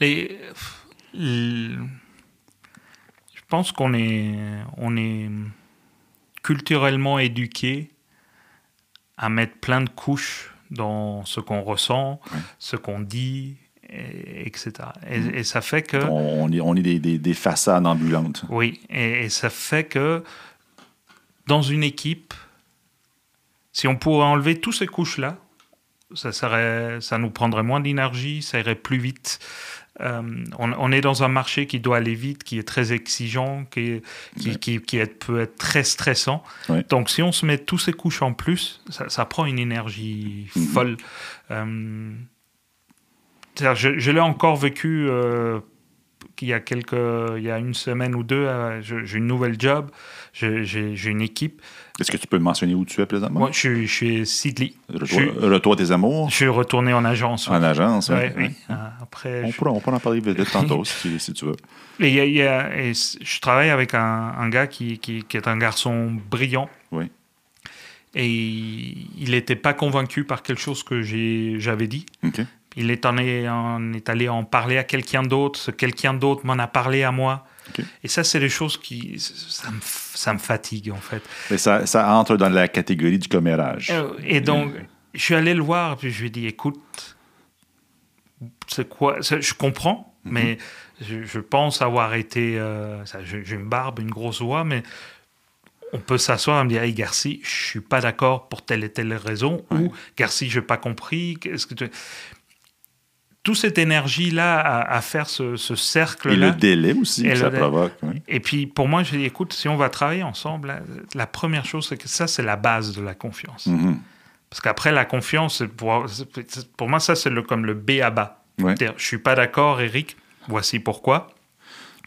les, je pense qu'on est, on est culturellement éduqué à mettre plein de couches dans ce qu'on ressent, ce qu'on dit, et- etc. Et, et ça fait que... On, est, on est des, des- des façades ambulantes. Oui, et, et ça fait que dans une équipe, si on pourrait enlever toutes ces couches-là, ça, serait, ça nous prendrait moins d'énergie, ça irait plus vite. Euh, on, on est dans un marché qui doit aller vite, qui est très exigeant, qui, est- qui, qui- qui est- peut être très stressant. Ouais. Donc, si on se met tous ces couches en plus, ça, ça prend une énergie Mhm. folle. Euh, je, je l'ai encore vécu euh, qu'il y a quelques, il y a une semaine ou deux. j'ai une nouvelle job, j'ai une équipe. Est-ce que tu peux mentionner où tu es présentement? Moi, je, suis- je suis Sidley. Retour, retour à tes amours? je suis retourné en agence. En agence? Ouais, ouais. oui. Euh, Après, On, je- pourra, on pourra en parler vite tantôt, si, si tu veux. Et y a- y a- et je travaille avec un, un gars qui, qui- qui est un garçon brillant. Oui. Et il n'était pas convaincu par quelque chose que j'avais dit. OK. Il est, en, est, en- est allé en parler à quelqu'un d'autre. Quelqu'un d'autre m'en a parlé à moi. Et ça, c'est des choses qui. Ça me, ça me fatigue, en fait. Mais ça, ça entre dans la catégorie du commérage. Euh, Et donc, je suis allé le voir, puis je lui ai dit écoute, c'est quoi Je comprends, mais je, je pense avoir été. euh, J'ai une barbe, une grosse voix, mais on peut s'asseoir et me dire hey, Garci, je suis pas d'accord pour telle et telle raison, ou Garci, je n'ai pas compris. Qu'est-ce que tu. Toute cette énergie-là à, à faire ce, ce Et cercle-là. le délai aussi Et que ça délai. provoque. oui. Et puis, pour moi, je dis, écoute, si on va travailler ensemble, la, la première chose, c'est que ça, c'est la base de la confiance. Mhm. Parce qu'après, la confiance, pour, pour moi, ça, c'est le, comme le B à bas. Ouais. Je suis pas d'accord, Eric, voici pourquoi.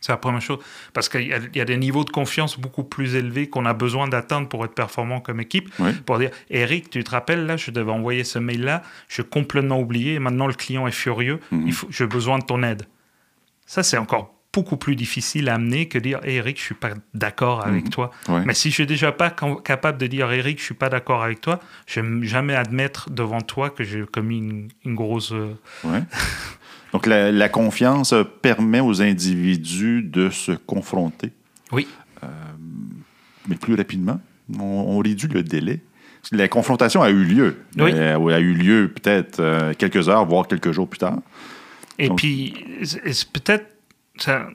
C'est la première chose. Parce qu'il y, a- il y a des niveaux de confiance beaucoup plus élevés qu'on a besoin d'atteindre pour être performant comme équipe. Oui. Pour dire, Eric, tu te rappelles, là, je devais envoyer ce mail-là, je complètement oublié, et maintenant le client est furieux, Mhm. j'ai besoin de ton aide. Ça, c'est encore beaucoup plus difficile à amener que dire, Hey, Eric, je suis pas d'accord avec toi. Ouais. Mais si je suis déjà pas capable de dire, Eric, je suis pas d'accord avec toi, je vais jamais admettre devant toi que j'ai commis une, une grosse. euh, Ouais. Donc, la, la confiance euh, permet aux individus de se confronter, Oui. mais plus rapidement. On, on réduit le délai. La confrontation a eu lieu. Oui. Elle a eu lieu peut-être euh, quelques heures, voire quelques jours plus tard. Et Donc- puis, c'est- peut-être. ça-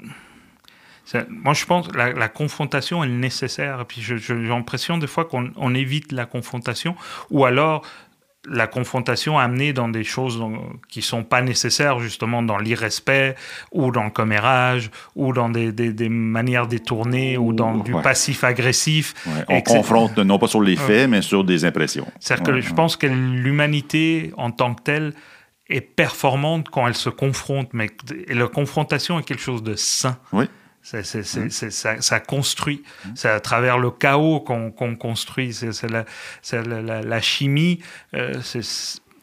ça- moi, je pense que la, la confrontation est nécessaire. Et puis, j'ai l'impression des fois qu'on on évite la confrontation, ou alors la confrontation amenée dans des choses qui sont pas nécessaires, justement dans l'irrespect, ou dans le commérage, ou dans des, des- des manières détournées, ou dans du Ouais. passif-agressif. Ouais. On etc. confronte non pas sur les faits, mais sur des impressions. C'est-à-dire que je pense que l'humanité en tant que telle est performante quand elle se confronte, mais et la confrontation est quelque chose de sain. Oui. C'est- c'est- c'est- c'est- ça, ça construit. C'est à travers le chaos qu'on qu'on construit. C'est la, c'est la- la- la chimie. euh, c'est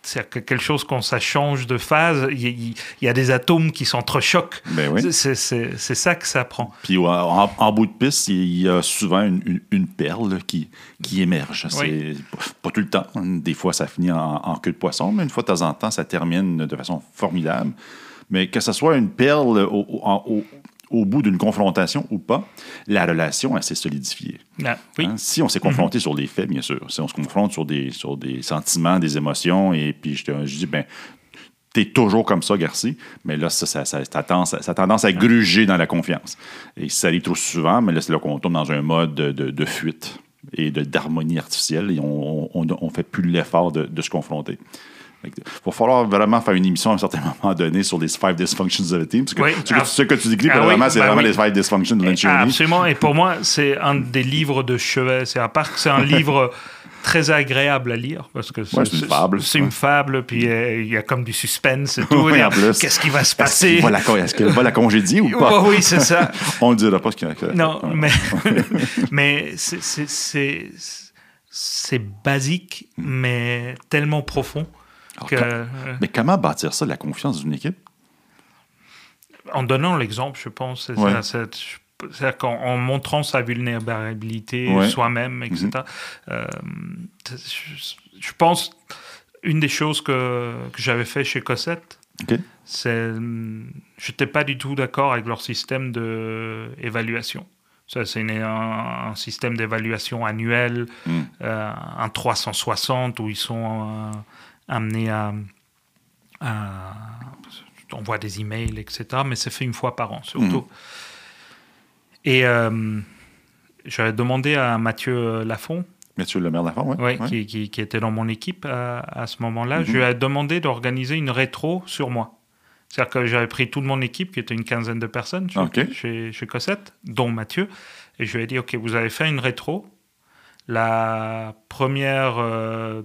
c'est que quelque chose quand ça change de phase, il y, a des atomes qui s'entrechoquent. Ben oui. C'est- C'est c'est ça que ça prend. Puis en, bout de piste, il y a souvent une, une- une perle qui, qui émerge. C'est pas- tout le temps. Des fois, ça finit en, en queue de poisson, mais une fois de temps en temps, ça termine de façon formidable. Mais que ce soit une perle au, au- en- au- au bout d'une confrontation ou pas, la relation, s'est solidifiée. Ah, oui. Hein, Si on s'est confronté sur des faits, bien sûr, si on se confronte sur des, sur des sentiments, des émotions, et puis je te je dis, ben, t'es toujours comme ça, Garci. Mais là, ça, ça, ça, ça a tendance, à gruger dans la confiance. Et ça arrive trop souvent, mais là, c'est là qu'on tombe dans un mode de, de- de fuite et de- d'harmonie artificielle et on ne fait plus l'effort de, de se confronter. Il va falloir vraiment faire une émission à un certain moment donné sur les five dysfunctions of a team. Parce que Oui. ce, que, Ah. ce que tu décris, Ah oui, c'est bah vraiment oui. les five dysfunctions de Lynch absolument. Et pour moi, c'est un des livres de chevet. C'est à part que c'est un livre très agréable à lire parce que Ouais, c'est une fable. C'est une fable, puis euh, il y a comme du suspense et tout. Oui. Qu'est-ce qui va se passer? est-ce qu'il va la congédier ou pas? Oui, c'est ça. On ne dira pas ce qu'il y a. Non, mais, mais c'est- c'est- c'est c'est basique, mais tellement profond Alors, que, quand- euh, Mais comment bâtir ça, la confiance d'une équipe? en donnant l'exemple, je pense, Ouais. c'est-à-dire qu'en en montrant sa vulnérabilité Ouais. soi-même, etc. euh, je, je pense une des choses que, que j'avais fait chez Cossette, OK? c'est je n'étais pas du tout d'accord avec leur système d'évaluation. Ça, c'est un, un système d'évaluation annuel, Mm. euh, un 360 où ils sont euh, amenés à, à- On voit des emails, etc. Mais c'est fait une fois par an, surtout. Et euh, j'avais demandé à Mathieu Lafont, Mathieu Lemaire Lafont, oui. ouais, Qui, qui- qui était dans mon équipe à, à ce moment-là, Mhm. je lui ai demandé d'organiser une rétro sur moi. C'est-à-dire que j'avais pris toute mon équipe, qui était une quinzaine de personnes chez, Ok. chez, chez Cossette, dont Mathieu, et je lui ai dit, OK, vous avez fait une rétro. La première euh,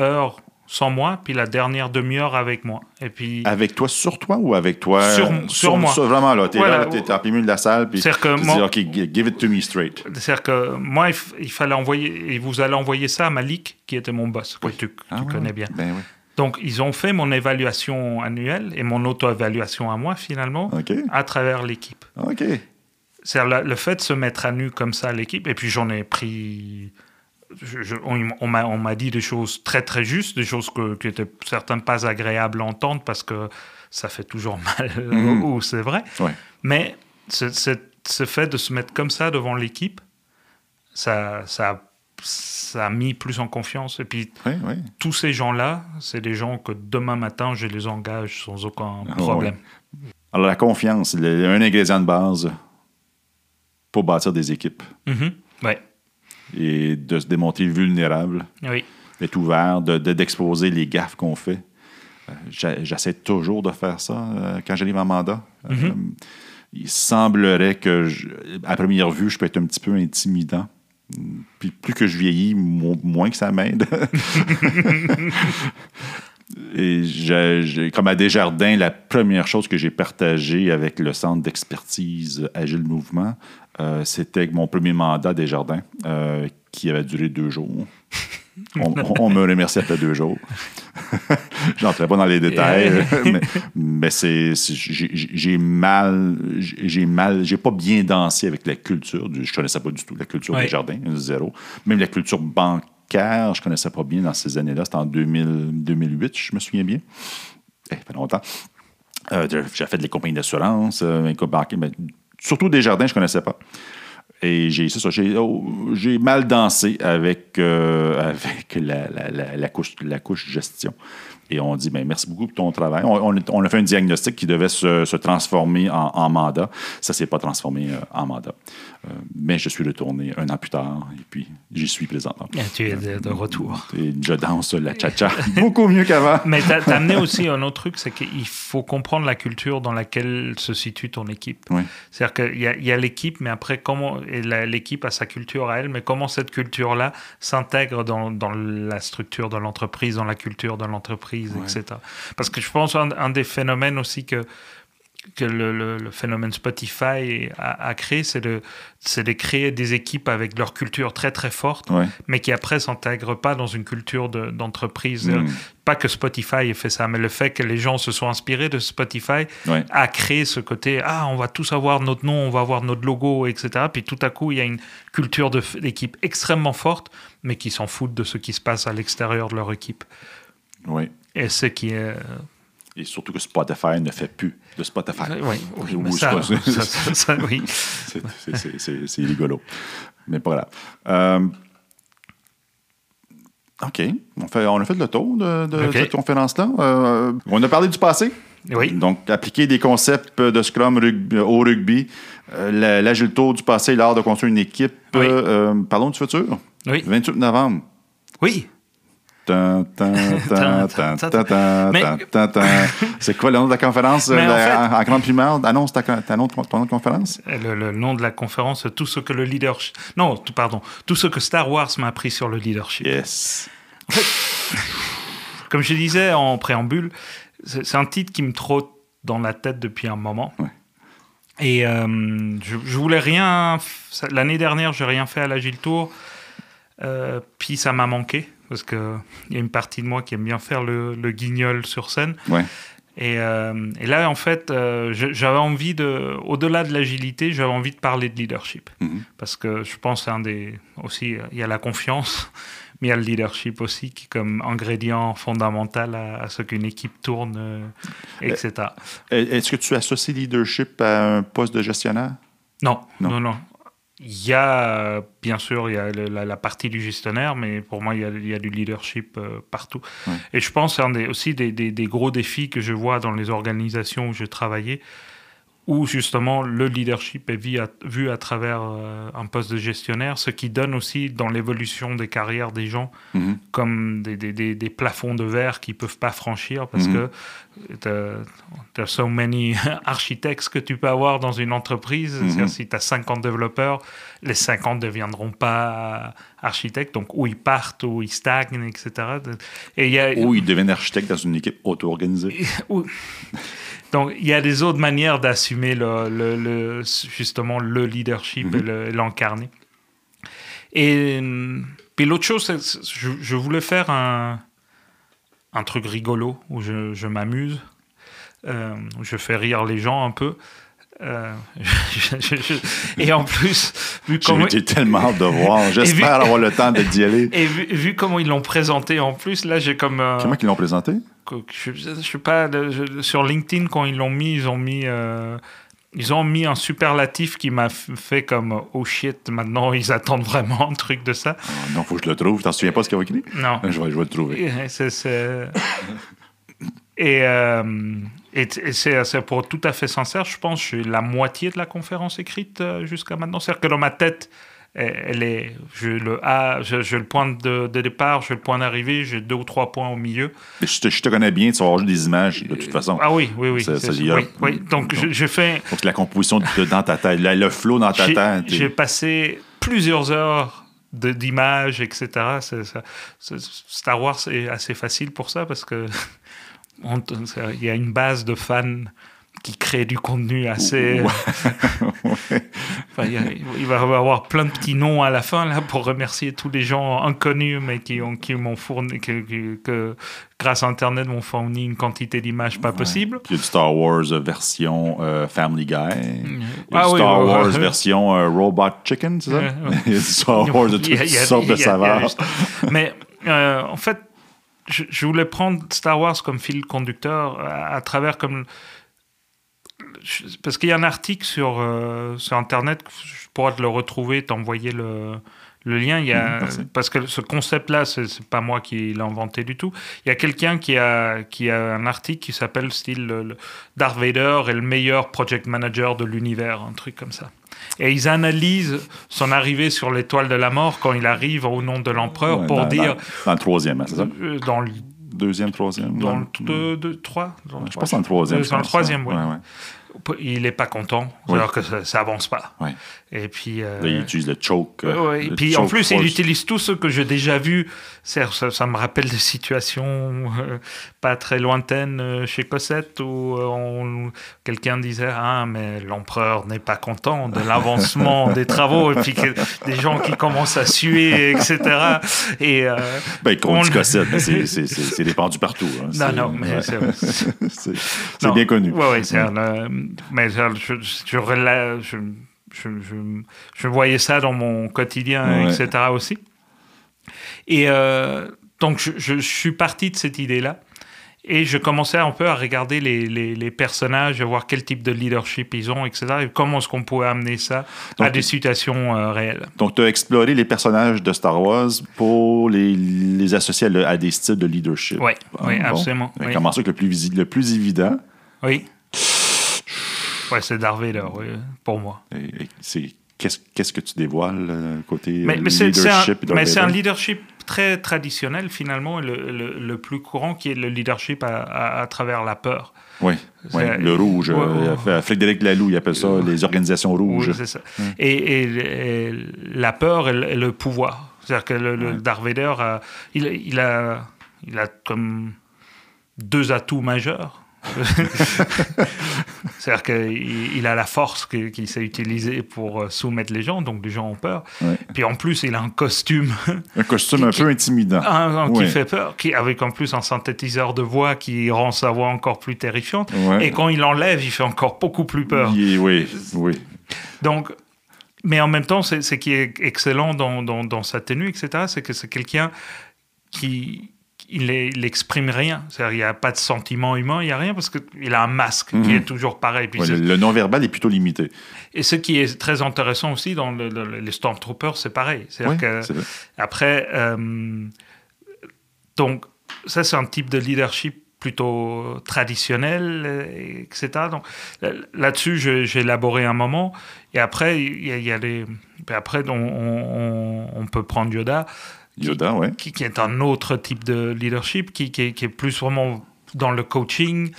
heure sans moi, puis la dernière demi-heure avec moi. Et puis, Avec toi, sur toi ou avec toi? Sur- sur moi. vraiment, là. T'es Voilà. là, t'es en plein milieu de la salle, puis tu C'est-à-dire que dis, moi- OK, gi- give it to me straight. c'est-à-dire que moi, il, fallait envoyer, et vous allez envoyer ça à Malik, qui était mon boss, que Oui. tu, Ah, tu connais bien. Ben. Donc, ils ont fait mon évaluation annuelle et mon auto-évaluation à moi, finalement, OK. à travers l'équipe. OK. C'est-à-dire le, le fait de se mettre à nu comme ça à l'équipe, et puis j'en ai pris. Je- je- on on m'a dit des choses très très justes, des choses que, qui étaient certaines pas agréables à entendre parce que ça fait toujours mal, ou c'est vrai. Ouais. Mais ce, ce- ce fait de se mettre comme ça devant l'équipe, ça, ça, ça a mis plus en confiance. Et puis tous ces gens-là, c'est des gens que demain matin, je les engage sans aucun Ah, problème. Alors, la confiance, un ingrédient de base pour bâtir des équipes Mhm. Ouais. Et de se démontrer vulnérable, Oui. d'être ouvert, de- de- d'exposer les gaffes qu'on fait. Euh, J'essaie toujours de faire ça euh, quand j'arrive en mandat. Euh, Mhm. il semblerait que, je- à première vue, je peux être un petit peu intimidant. Puis plus que je vieillis, mo- moins que ça m'aide. Et comme à Desjardins, la première chose que j'ai partagée avec le Centre d'expertise Agile Mouvement, euh, c'était mon premier mandat à Desjardins, euh, qui avait duré deux jours. On, on me remercie après deux jours. Je n'entrerai pas dans les détails, mais, mais c'est, c'est- j'ai, j'ai mal, j'ai mal, j'ai pas bien dansé avec la culture. Du, je connaissais pas du tout la culture Ouais. des jardins, zéro. Même la culture bancaire, je connaissais pas bien dans ces années-là. C'était en 2000, 2008, je me souviens bien. Eh, fait longtemps. Euh, j'ai fait des compagnies d'assurance, euh, banquier, mais surtout des jardins, je connaissais pas. Et j'ai ça, oh, j'ai mal dansé avec, euh, avec la, la- la- la couche, la couche gestion. Et on dit, ben, merci beaucoup pour ton travail. On, on- on a fait un diagnostic qui devait se, se transformer en, en mandat. Ça ne s'est pas transformé euh, en mandat. Euh, mais je suis retourné un an plus tard et puis j'y suis présentement. Et tu es de, de retour. Et je danse la cha-cha beaucoup mieux qu'avant. Mais tu as, amené aussi un autre truc, c'est qu'il faut comprendre la culture dans laquelle se situe ton équipe. Oui. C'est-à-dire qu'il y a, l'équipe, mais après, comment l'équipe a sa culture à elle, mais comment cette culture-là s'intègre dans, dans la structure de l'entreprise, dans la culture de l'entreprise, Ouais. etc. Parce que je pense un, un des phénomènes aussi que que le, le- le phénomène Spotify a, a créé, c'est de, créer des équipes avec leur culture très très forte, Ouais. mais qui après s'intègrent pas dans une culture de- d'entreprise. Mm. Pas que Spotify ait fait ça, mais le fait que les gens se sont inspirés de Spotify Ouais. a créé ce côté ah on va tous avoir notre nom, on va avoir notre logo, etc. Puis tout à coup il y a une culture d'équipe extrêmement forte, mais qui s'en foutent de ce qui se passe à l'extérieur de leur équipe. Oui. Et ce qui est Et surtout que Spotify ne fait plus de Spotify. oui, oui, Ou ça, ça- ça-. C'est- rigolo. Mais pas grave. Euh, OK. On, fait, on a fait le tour de, cette conférence-là. Euh, on a parlé du passé. Oui. Donc, appliquer des concepts de Scrum rugby- au rugby, euh, la- l'agile tour du passé, l'art de construire une équipe. Oui. Euh, euh, parlons du futur. Oui. 28 novembre. Oui. C'est quoi le nom de la conférence? En euh, fait- en, grande primaire, annonce ta, ton nom de conférence? Le, le nom de la conférence, tout ce que le leadership. Non, tout, pardon. Tout ce que Star Wars m'a appris sur le leadership. Yes. Comme je disais en préambule, c'est un titre qui me trotte dans la tête depuis un moment. Ouais. Et euh, je, je voulais rien. L'année dernière, j'ai rien fait à l'Agile Tour. Euh, puis ça m'a manqué parce que il y a une partie de moi qui aime bien faire le, le guignol sur scène. Ouais. Et, euh, et là, en fait, euh, j'avais envie de, au-delà de l'agilité, j'avais envie de parler de leadership. Mhm. Parce que je pense un des, aussi, il y a la confiance, mais il y a le leadership aussi qui est comme ingrédient fondamental à, à ce qu'une équipe tourne, euh, etc. Est-ce que tu associes leadership à un poste de gestionnaire? Non, Non. non, non. Il y a, euh, bien sûr, il y a la, la partie du gestionnaire, mais pour moi, il y a, il y a du leadership euh, partout. Ouais. Et je pense un des, aussi des, des- des gros défis que je vois dans les organisations où je travaillais, où justement le leadership est vu à, vu à travers euh, un poste de gestionnaire, ce qui donne aussi dans l'évolution des carrières des gens Mhm. comme des, des- des- des plafonds de verre qu'ils peuvent pas franchir parce Mhm. que tu as so many architectes que tu peux avoir dans une entreprise. Mhm. Si tu as 50 développeurs, les 50 ne deviendront pas architectes, donc ou ils partent ou ils stagnent, etc. Et il y a, Ou il devient architecte dans une équipe auto-organisée. Donc, il y a des autres manières d'assumer le, le- le- justement le leadership et le- et l'encarner. Et puis l'autre chose, je, je voulais faire un, un truc rigolo où je, je m'amuse, euh, où je fais rire les gens un peu. Euh, je- je- je- et en plus, vu comment, j'ai tellement hâte de voir. J'espère avoir le temps de d'y aller. et vu, vu comment ils l'ont présenté en plus, là j'ai comme... euh, Comment ils l'ont présenté? je, je sais pas sur LinkedIn quand ils l'ont mis ils ont mis euh, ils ont mis un superlatif qui m'a fait comme oh shit maintenant ils attendent vraiment un truc de ça Ah, non, faut que je le trouve. T'en souviens pas ce qu'il a écrit? non Je vais, je vais le trouver. C'est- et, euh, et c'est pour tout à fait sincère je pense que j'ai la moitié de la conférence écrite euh, jusqu'à maintenant c'est à dire que dans ma tête elle est je le A je, je le point de, de départ je le point d'arrivée j'ai deux ou trois points au milieu Je te, je te connais bien, tu vas avoir des images, de toute façon. ah oui oui oui Ça- oui, oui. donc je, je fais que la composition de, dans ta tête, le, le flow dans ta tête. J'ai passé plusieurs heures d'images, etc. Star Wars est assez facile pour ça parce que il y a une base de fans qui crée du contenu assez. Enfin, il, va y avoir plein de petits noms à la fin là pour remercier tous les gens inconnus mais qui ont qui m'ont fourni que, que- que grâce à Internet m'ont fourni une quantité d'images pas possible. Il y a du Star Wars euh, version euh, Family Guy. Il y a Ah du oui, Star ouais, Wars ouais. version euh, Robot Chicken, c'est ça? Ouais, ouais. Il y a du Star Wars de toutes sortes de juste- Mais euh, en fait, je, je voulais prendre Star Wars comme fil conducteur à, à travers comme parce qu'il y a un article sur euh, sur internet, je pourrais te le retrouver, t'envoyer le le lien, il y a, Mhm, parce que ce concept-là, c'est c'est pas moi qui l'ai inventé du tout. Il y a quelqu'un qui a, qui a un article qui s'appelle style le- le Darth Vader est le meilleur project manager de l'univers, un truc comme ça. Et ils analysent son arrivée sur l'étoile de la mort quand il arrive au nom de l'empereur Ouais, pour dans, dire Dans, dans le troisième, hein, c'est ça? euh, dans le Deuxième, troisième? dans le deux, deux, trois, dans Je pense dans le troisième. Dans le troisième, oui. Ouais, ouais. Il est pas content, Oui. alors que ça, ça avance pas. Et puis euh, il utilise le choke. euh, Ouais. Et le puis en plus, il force. utilise tout ce que j'ai déjà vu. Ça, ça me rappelle des situations euh, pas très lointaines euh, chez Cosette où euh, quelqu'un disait Ah, mais l'empereur n'est pas content de l'avancement des travaux. Et puis que- des gens qui commencent à suer, etc. Et, euh, Ben, on- Cossette, mais c'est- répandu partout. hein. non, non, mais ouais. c'est- bien connu. Ouais, ouais, c'est un, euh, mais je, je, je, je, voyais ça dans mon quotidien, Ouais. etc. aussi. Et euh, donc, je, suis parti de cette idée-là. Et je commençais un peu à regarder les, les, les, personnages, à voir quel type de leadership ils ont, etc. Et comment est-ce qu'on pouvait amener ça à des situations euh, réelles. Donc, tu as exploré les personnages de Star Wars pour les, les associer à, des styles de leadership. Oui, oui absolument. Oui. Comment ça que le plus, le plus évident? Oui. Ouais, c'est oui, pour moi. c'est Qu'est-ce que tu dévoiles euh, côté mais, mais leadership? Mais c'est un leadership très traditionnel, finalement, le, le, plus courant, qui est le leadership à, à, travers la peur. Oui, le rouge. Euh, Frédéric Laloux, il appelle ça les organisations rouges. Oui, c'est ça. Et, et, la peur et le, pouvoir. C'est-à-dire que le, Darth Vader, il, il, a, il a comme deux atouts majeurs. C'est-à-dire qu'il a la force qu'il sait utiliser pour euh, soumettre les gens, donc les gens ont peur. Puis en plus, il a un costume. Un costume un peu intimidant. qui fait peur, qui, avec en plus un synthétiseur de voix qui rend sa voix encore plus terrifiante. Et quand il l'enlève, il fait encore beaucoup plus peur. Oui, oui, oui. Donc, mais en même temps, ce qui est excellent dans, dans, dans sa tenue, etc., c'est que c'est quelqu'un qui, il n'exprime rien. C'est-à-dire il n'y a pas de sentiment humain, il n'y a rien parce qu'il a un masque qui mhm. est toujours pareil. Puis le, non-verbal est plutôt limité. Et ce qui est très intéressant aussi dans les Stormtroopers, c'est pareil. C'est-à-dire que, après, euh, donc, ça, c'est un type de leadership plutôt traditionnel, etc. Donc là-dessus, j'ai élaboré un moment. Et après, il y, a, les. Après, on, on, peut prendre Yoda. Yoda, qui, ouais. Qui, est un autre type de leadership, qui, qui, est, plus vraiment dans le coaching,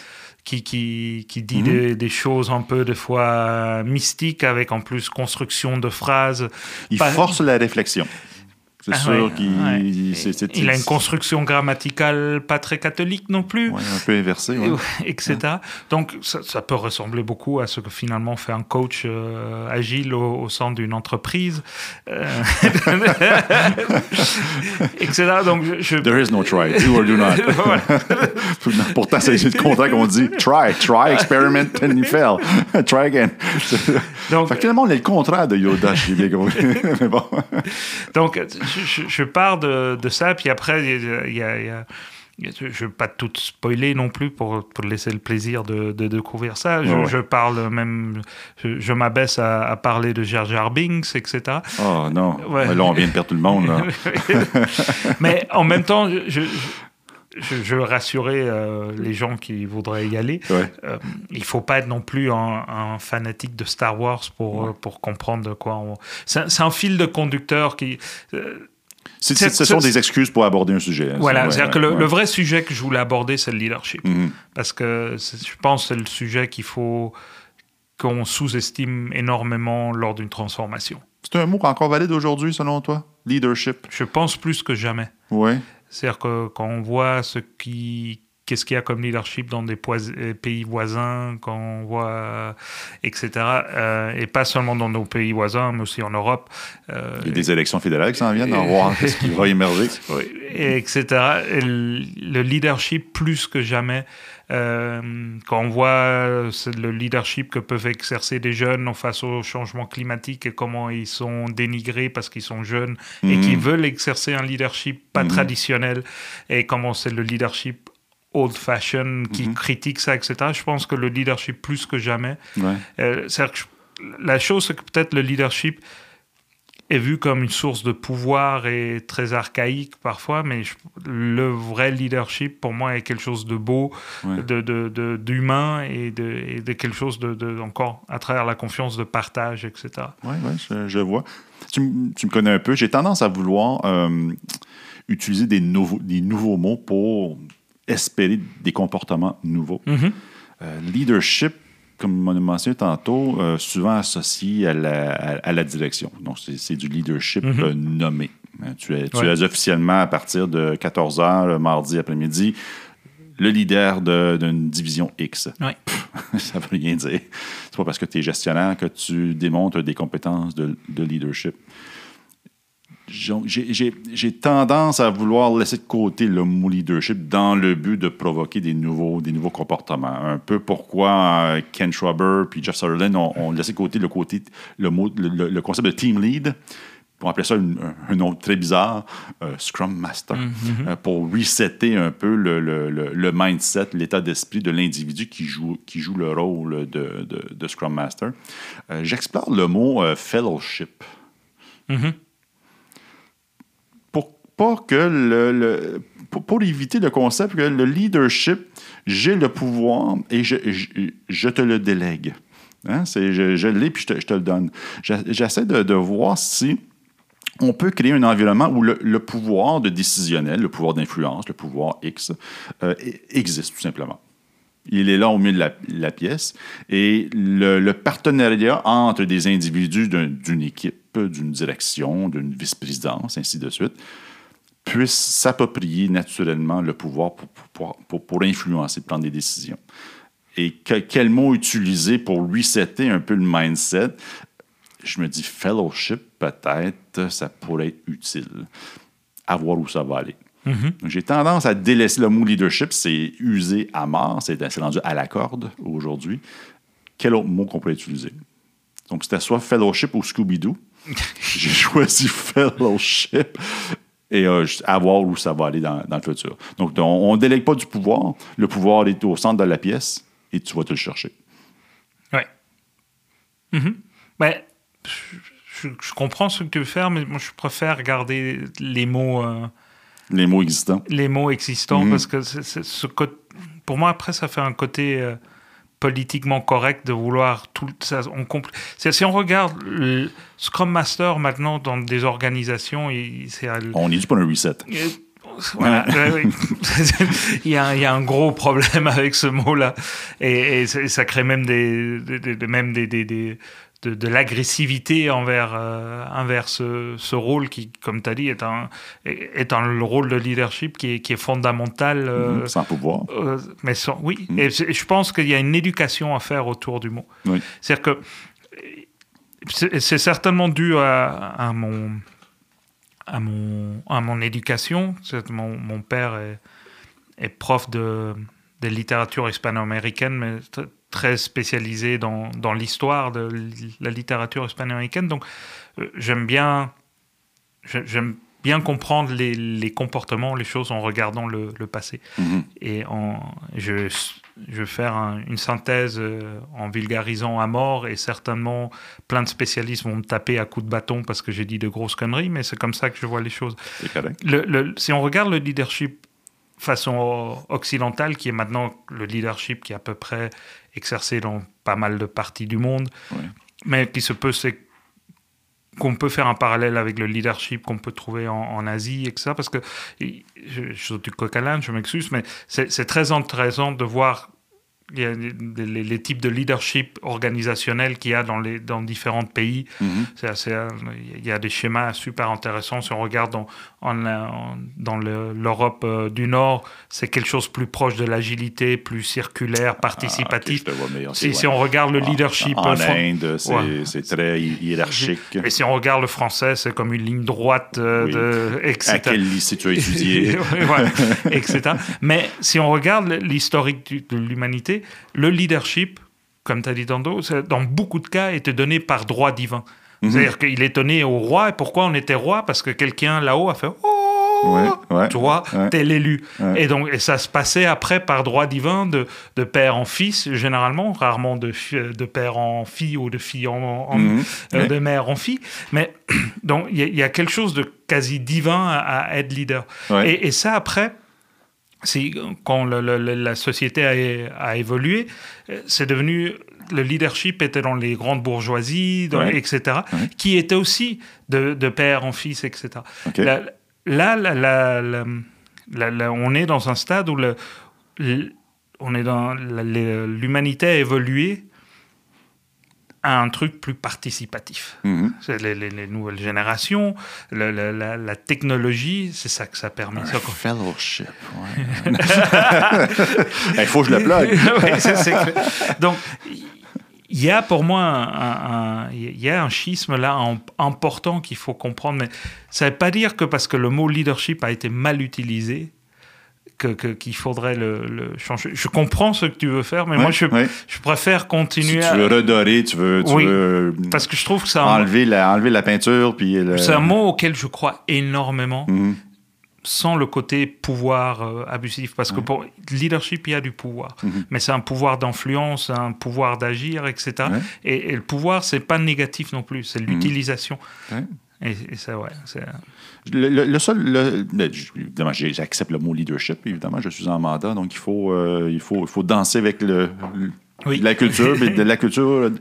qui, qui, qui dit mhm. des, choses un peu des fois mystiques, avec en plus construction de phrases. Il force la réflexion. C'est ah sûr qu'il. Il a une construction grammaticale pas très catholique non plus. un peu inversée. Etc. Donc, ça, peut ressembler beaucoup à ce que finalement fait un coach euh, agile au, sein d'une entreprise. Euh, etc. Donc, je... There is no try. Do or do not. Pourtant, c'est le contrat qu'on dit try, try, experiment, and you fail. try again. Donc, finalement, on est le contraire de Yoda, bien Mais bon. Donc, je, pars de, ça, puis après, il y a, je ne veux pas tout spoiler non plus pour, pour laisser le plaisir de, de découvrir ça. Je, parle même, je, m'abaisse à, parler de Jar Jar Binks, etc. Oh non, là on vient de perdre tout le monde. Mais en même temps, je, je, veux rassurer euh, les gens qui voudraient y aller. Euh, il ne faut pas être non plus un, fanatique de Star Wars pour, pour comprendre de quoi on... C'est un fil de conducteur qui... Euh, ce sont des excuses pour aborder un sujet. Hein. Voilà, c'est-à-dire que le, vrai sujet que je voulais aborder, c'est le leadership. Mm-hmm. Parce que je pense que c'est le sujet qu'il faut qu'on sous-estime énormément lors d'une transformation. C'est un mot encore valide aujourd'hui, selon toi? Leadership Je pense plus que jamais. Oui. C'est-à-dire que quand on voit ce qui, qu'est-ce qu'il y a comme leadership dans des euh, pays voisins, quand on voit, etc. Euh, et pas seulement dans nos pays voisins, mais aussi en Europe. Euh, Il y a des élections fédérales qui s'en viennent, on voir ce qui va émerger. Oui, etc. le leadership, plus que jamais, euh, quand on voit le leadership que peuvent exercer des jeunes face au changement climatique et comment ils sont dénigrés parce qu'ils sont jeunes et mhm. qu'ils veulent exercer un leadership pas mhm. traditionnel et comment c'est le leadership old fashion qui mhm. critique ça, etc. Je pense que le leadership plus que jamais. Euh, la chose, c'est que peut-être le leadership est vu comme une source de pouvoir et très archaïque parfois, mais le vrai leadership, pour moi, est quelque chose de beau, de, d'humain et de, de, quelque chose de, encore à travers la confiance de partage, etc. Oui, ouais, je, vois. Tu, me connais un peu. J'ai tendance à vouloir euh, utiliser des nouveaux, des nouveaux mots pour espérer des comportements nouveaux. Mm-hmm. Euh, leadership, comme on a mentionné tantôt, euh, souvent associé à la, à, la, direction. Donc, c'est du leadership mhm. euh, nommé. Euh, tu es, tu es officiellement, à partir de 14 h le mardi après-midi, le leader d'une division X. Oui. ça veut rien dire. C'est pas parce que tu es gestionnaire que tu démontres des compétences de, de leadership j'ai tendance à vouloir laisser de côté le mot leadership dans le but de provoquer des nouveaux, des nouveaux comportements. Un peu pourquoi euh, Ken Schwaber puis Jeff Sutherland ont, laissé de côté le, côté, le, mot, le, concept de team lead on appelait ça un, nom très bizarre, euh, Scrum Master, Mhm. euh, pour resetter un peu le, le- le- mindset, l'état d'esprit de l'individu qui joue, qui joue le rôle de, de- de Scrum Master. Euh, J'explore le mot fellowship. Mhm. Pour pas que le, pour, éviter le concept que le leadership, j'ai le pouvoir et je, je, te le délègue. Hein? C'est, je, l'ai puis je te, je te le donne. J'essaie de, voir si on peut créer un environnement où le, pouvoir de décisionnel, le pouvoir d'influence, le pouvoir X, euh, e- existe tout simplement. Il est là au milieu de la, pièce. Et le, partenariat entre des individus d'un- d'une équipe, d'une direction, d'une vice-présidence, ainsi de suite, puisse s'approprier naturellement le pouvoir pour, pour, pour, pour influencer, prendre des décisions. Et que- quel mot utiliser pour resetter un peu le mindset? Je me dis fellowship, peut-être, ça pourrait être utile. À voir où ça va aller. Donc, J'ai tendance à délaisser le mot leadership, c'est usé à mort, c'est c'est rendu à la corde aujourd'hui. Quel autre mot qu'on pourrait utiliser? Donc, c'était soit fellowship ou Scooby-Doo. J'ai choisi fellowship et euh, à voir où ça va aller dans, dans le futur. Donc, on ne délègue pas du pouvoir. Le pouvoir est au centre de la pièce et tu vas te le chercher. Ouais. Mhm. Ben, je, comprends ce que tu veux faire, mais moi, je préfère garder les mots, euh, Les mots existants. les mots existants Mhm. parce que ce côté- pour moi, après, ça fait un côté euh, politiquement correct de vouloir tout ça. On compl- si on regarde le Scrum Master maintenant dans des organisations, c'est On est dû pour un reset. Voilà, il, y a, il y a un gros problème avec ce mot-là. Et, et ça crée même, des, des- des- même des- de, de l'agressivité envers, euh, envers ce, ce rôle qui, comme tu as dit, est un, est un le rôle de leadership qui est, qui est fondamental. euh, Sans pouvoir. euh, mais sans- oui, Mm. et c'est- je pense qu'il y a une éducation à faire autour du mot. Oui. C'est-à-dire que c'est c'est certainement dû à, à mon à mon à mon éducation. C'est- Mon, mon père est, est prof de, de littérature hispano-américaine, mais très spécialisé dans, dans l'histoire de la littérature hispano-américaine. Donc euh, j'aime bien j'aime bien comprendre les, les comportements, les choses en regardant le, le passé. Mhm. Et en, je, je vais faire un- une synthèse euh, en vulgarisant à mort, et certainement plein de spécialistes vont me taper à coups de bâton parce que j'ai dit de grosses conneries, mais c'est comme ça que je vois les choses. Le- le- si on regarde le leadership façon occidentale, qui est maintenant le leadership qui est à peu près exercé dans pas mal de parties du monde, Oui. mais qui se peut, c'est qu'on peut faire un parallèle avec le leadership qu'on peut trouver en, en Asie, etc. Parce que, je, je suis du coq à l'âne, je m'excuse, mais c'est très intéressant de voir il y a les, types de leadership organisationnel qu'il y a dans, les, dans différents pays. Mhm. C'est assez, euh, il y a des schémas super intéressants. Si on regarde dans, en, en- dans le- l'Europe euh, du Nord, c'est quelque chose plus proche de l'agilité, plus circulaire, participatif. Ah, vois, mais ok, si, ouais. si on regarde le En- leadership... En, euh, fran- Inde, c'est Ouais. très hi- hiérarchique. et si on regarde le français, c'est comme une ligne droite, euh, Oui. de, etc. À quel lycée tu as étudié? Ouais, etc. Mais si on regarde l'historique de l'humanité, le leadership, comme tu as dit tantôt, dans beaucoup de cas, était donné par droit divin. Mhm. C'est-à-dire qu'il est donné au roi. Et pourquoi on était roi? Parce que quelqu'un là-haut a fait Oh Ouais, ouais, Toi, ouais. t'es l'élu. Et donc, et ça se passait après par droit divin de, de père en fils, généralement, rarement de, de père en fille ou de fille en, en- Mhm. euh, de mère en fille. Mais donc, il y, a- il y a quelque chose de quasi divin à, à être leader. Et, et ça, après, quand le- le- le- la société a, a évolué, euh, c'est devenu le leadership était dans les grandes bourgeoisies, dans- Ouais. etc., Ouais. qui était aussi de, de père en fils, etc. Là, la- la- on est dans un stade où le, le- on est dans la- le- l'humanité a évolué à un truc plus participatif. Mhm. Les, les- les nouvelles générations, le- le- la, la technologie, c'est ça que ça permet. Ça, ouais. Il faut que je le plug. Ouais. Donc, il y a pour moi un, un- y a un schisme là important qu'il faut comprendre, mais ça ne veut pas dire que parce que le mot leadership a été mal utilisé, que- qu'il faudrait le, le changer. Je comprends ce que tu veux faire, mais Ouais, moi, je, ouais. je préfère Si continuer tu à- veux redorer, tu veux, tu Oui, veux Parce que je trouve que un, enlever, la, enlever la peinture, puis le- c'est un mot auquel je crois énormément, Mhm. sans le côté pouvoir euh, abusif. Parce que pour leadership, il y a du pouvoir. Mhm. Mais c'est un pouvoir d'influence, un pouvoir d'agir, etc. Mhm. Et, et le pouvoir, c'est pas négatif non plus, c'est l'utilisation. Ouais. Et, et c'est ouais, c'est- Le, le- le seul, le- évidemment, j'accepte le mot leadership. Évidemment, je suis en mandat, donc il faut, euh, il faut, il faut danser avec le, Oui. la culture. mais de la culture, euh,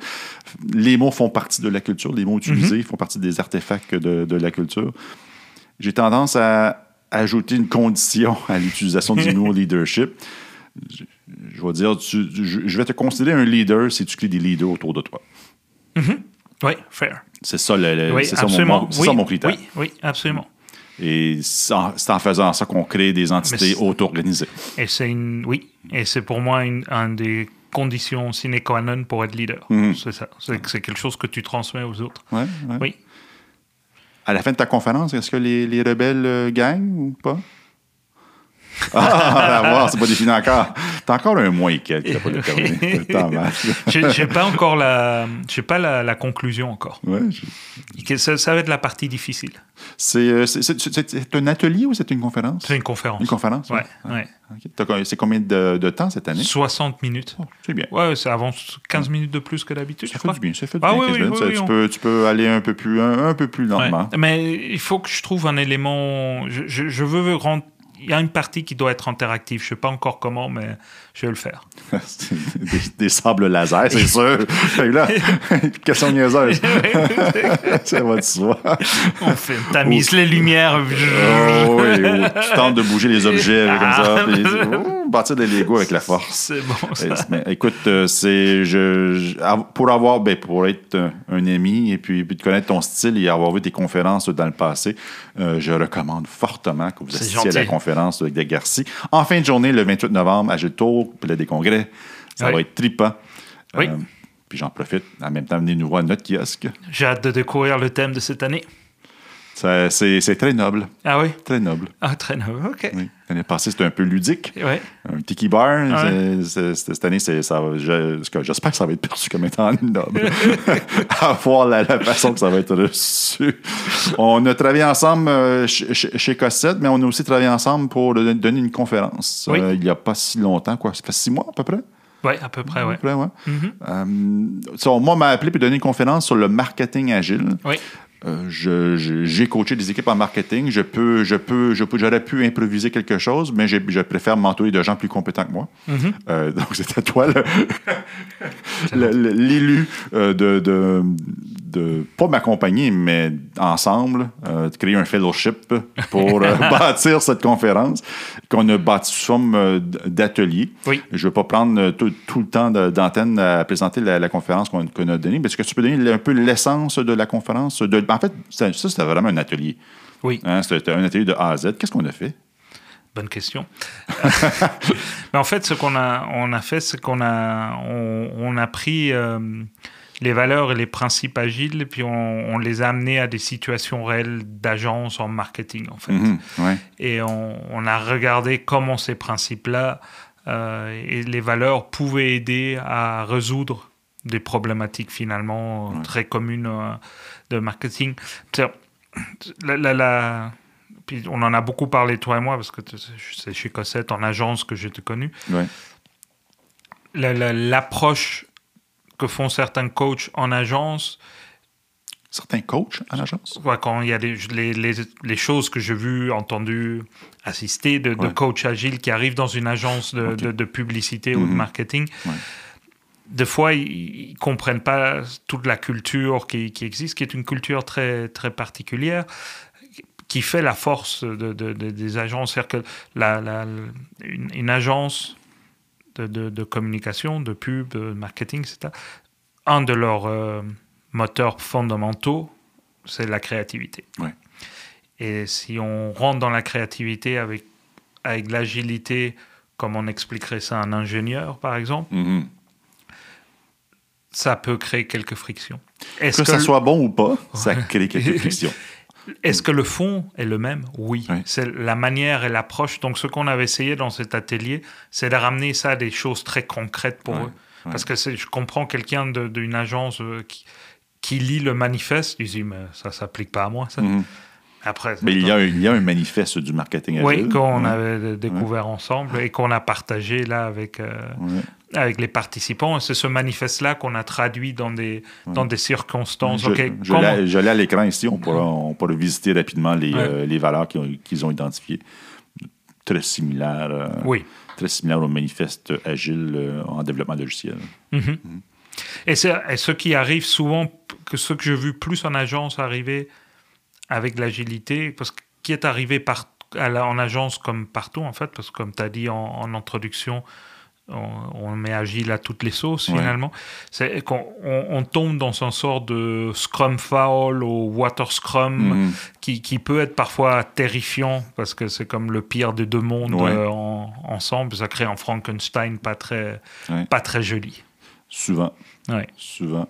les mots font partie de la culture. Les mots utilisés Mhm. font partie des artefacts de, de la culture. J'ai tendance à ajouter une condition à l'utilisation du mot leadership. Je, je vais dire, tu- je, je vais te considérer un leader si tu crées des leaders autour de toi. Oui, fair. C'est ça, le- le- oui, c'est ça mon- oui, ça mon critère. Oui, oui, absolument. Et c'est en, faisant ça qu'on crée des entités auto-organisées. Et c'est une, oui, et c'est pour moi une, un des conditions sine qua non pour être leader. Mhm. C'est ça. C'est c'est quelque chose que tu transmets aux autres. Ouais, ouais. Oui. À la fin de ta conférence, est-ce que les, les rebelles euh, gagnent ou pas? Ah, à voir, c'est pas défini encore. T'as encore un mois et quelques, t'as pas déterminé. J'ai pas encore la, j'ai pas la, la conclusion encore. Ouais, je- Ça, ça va être la partie difficile. c'est, euh, c'est, un atelier ou c'est une conférence? C'est une conférence. Une conférence? Ouais, ouais. Ok. T'as co- C'est combien de, de temps cette année? 60 minutes. Oh, c'est bien. Ouais, ça avance 15 minutes de plus que d'habitude, Ça fait du bien. Ça fait du Ah bien, oui, 15 oui, oui, Ça, oui, tu, on- peux, tu peux aller un peu plus, un, un peu plus Ouais. lentement. Mais il faut que je trouve un élément. Je, je, je veux rendre. Il y a une partie qui doit être interactive. Je sais pas encore comment, mais je vais le faire. Des, des sables laser, c'est sûr. Là, question niaiseuse. ça va de soi. On fait, tamise les lumières. Oh, oui, oh, tu tentes de bouger les objets comme ça. Ah. puis, oh, bâtir des Legos avec la force. C'est bon, ça. Mais écoute, euh, c'est je, pour avoir ben, pour être un, un ami et puis, puis de connaître ton style et avoir vu tes conférences dans le passé, euh, je recommande fortement que vous assistiez à la conférence de Garci. En fin de journée, le 28 novembre, à Gilles Tour, puis là, des congrès. Ça Oui. va être trippant. Oui. Euh, puis j'en profite. En même temps, venez nous voir à notre kiosque. J'ai hâte de découvrir le thème de cette année. C'est très noble. Ah oui? Très noble. Ah, très noble. OK. Oui. L'année passée, c'était un peu ludique. Ouais. Un tiki bar. C'est- cette année, j'espère que ça va être perçu comme étant noble. à voir la, la façon que ça va être reçu. On a travaillé ensemble euh, chez, Cossette, mais on a aussi travaillé ensemble pour don- donner une conférence Oui. euh, il n'y a pas si longtemps. Quoi. Ça fait six mois à peu près? Ouais, à peu près, À ouais. peu près, ouais. Mhm. Euh, moi, on m'a appelé pour donner une conférence sur le marketing agile. Oui. Euh, j'ai coaché des équipes en marketing. Je peux, je peux, je peux, j'aurais pu improviser quelque chose, mais je préfère m'entourer de gens plus compétents que moi. Mhm. Euh, donc, à toi l'élu euh, de, de, de pas m'accompagner, mais ensemble, de créer un fellowship pour bâtir cette conférence qu'on a bâti sous forme d'atelier. Oui. Je ne vais pas prendre tout, tout le temps d'antenne à présenter la, la conférence qu'on a donnée, mais est-ce que tu peux donner un peu l'essence de la conférence? De, en fait, ça, ça, c'était vraiment un atelier. Oui. Hein, c'était un atelier de A à Z. Qu'est-ce qu'on a fait? Bonne question. Mais en fait, ce qu'on a, on a fait, c'est qu'on a, on, on a pris euh, les valeurs et les principes agiles, puis on, on les a amenés à des situations réelles d'agence en marketing, en fait. Mhm, ouais. Et on, on a regardé comment ces principes-là euh, et les valeurs pouvaient aider à résoudre des problématiques finalement euh, très communes euh, de marketing. C'est-à-dire, La, la- la- puis on en a beaucoup parlé, toi et moi, parce que c'est chez Cossette, en agence, que je t'ai connu. Ouais. La- la- L'approche que font certains coachs en agence, Certains coachs en agence? Ouais, quand il y a les, les, les choses que j'ai vues, entendues, assistées de, de Ouais. coachs agiles qui arrivent dans une agence de, de- de publicité ou de Mhm. marketing, Ouais. Des fois, ils ne comprennent pas toute la culture qui, qui existe, qui est une culture très, très particulière, qui fait la force de, de- de- des agences. C'est-à-dire que la, la- une, une agence de, communication, de pub, de marketing, etc., un de leurs euh, moteurs fondamentaux, c'est la créativité. Ouais. Et si on rentre dans la créativité avec, avec l'agilité, comme on expliquerait ça à un ingénieur, par exemple, Mhm. Ça peut créer quelques frictions. Est-ce Que, ça le- soit bon ou pas, ça crée quelques frictions. Est-ce que le fond est le même? Oui. Oui. C'est la manière et l'approche. Donc, ce qu'on avait essayé dans cet atelier, c'est de ramener ça à des choses très concrètes pour eux. Parce que je comprends quelqu'un d'une agence euh, qui, qui lit le manifeste, il dit, mais ça s'applique pas à moi, ça. Mhm. Après, Mais il y, a, un- il y a un manifeste du marketing agile. oui, qu'on avait découvert ensemble et qu'on a partagé là avec, euh. Avec les participants. C'est ce manifeste-là qu'on a traduit dans des, dans des circonstances. Je, l'ai à l'écran ici. On pourra, on pourra visiter rapidement les, euh, les valeurs qu'ils ont, identifiées. Très similaires, euh, Oui. très similaires au manifeste agile euh, en développement logiciel. Et, c'est- et ce qui arrive souvent, que ce que j'ai vu plus en agence arriver avec l'agilité, parce que qui est arrivé par, à la- en agence comme partout, en fait, parce que comme tu as dit en, en introduction, on, on met agile à toutes les sauces Ouais. finalement, c'est qu'on on, on tombe dans un sort de Scrum Foul ou Water Scrum Mhm. qui, qui peut être parfois terrifiant parce que c'est comme le pire des deux mondes Ouais. euh, en- ensemble. Ça crée un Frankenstein pas très, Ouais. pas très joli. Souvent. Souvent.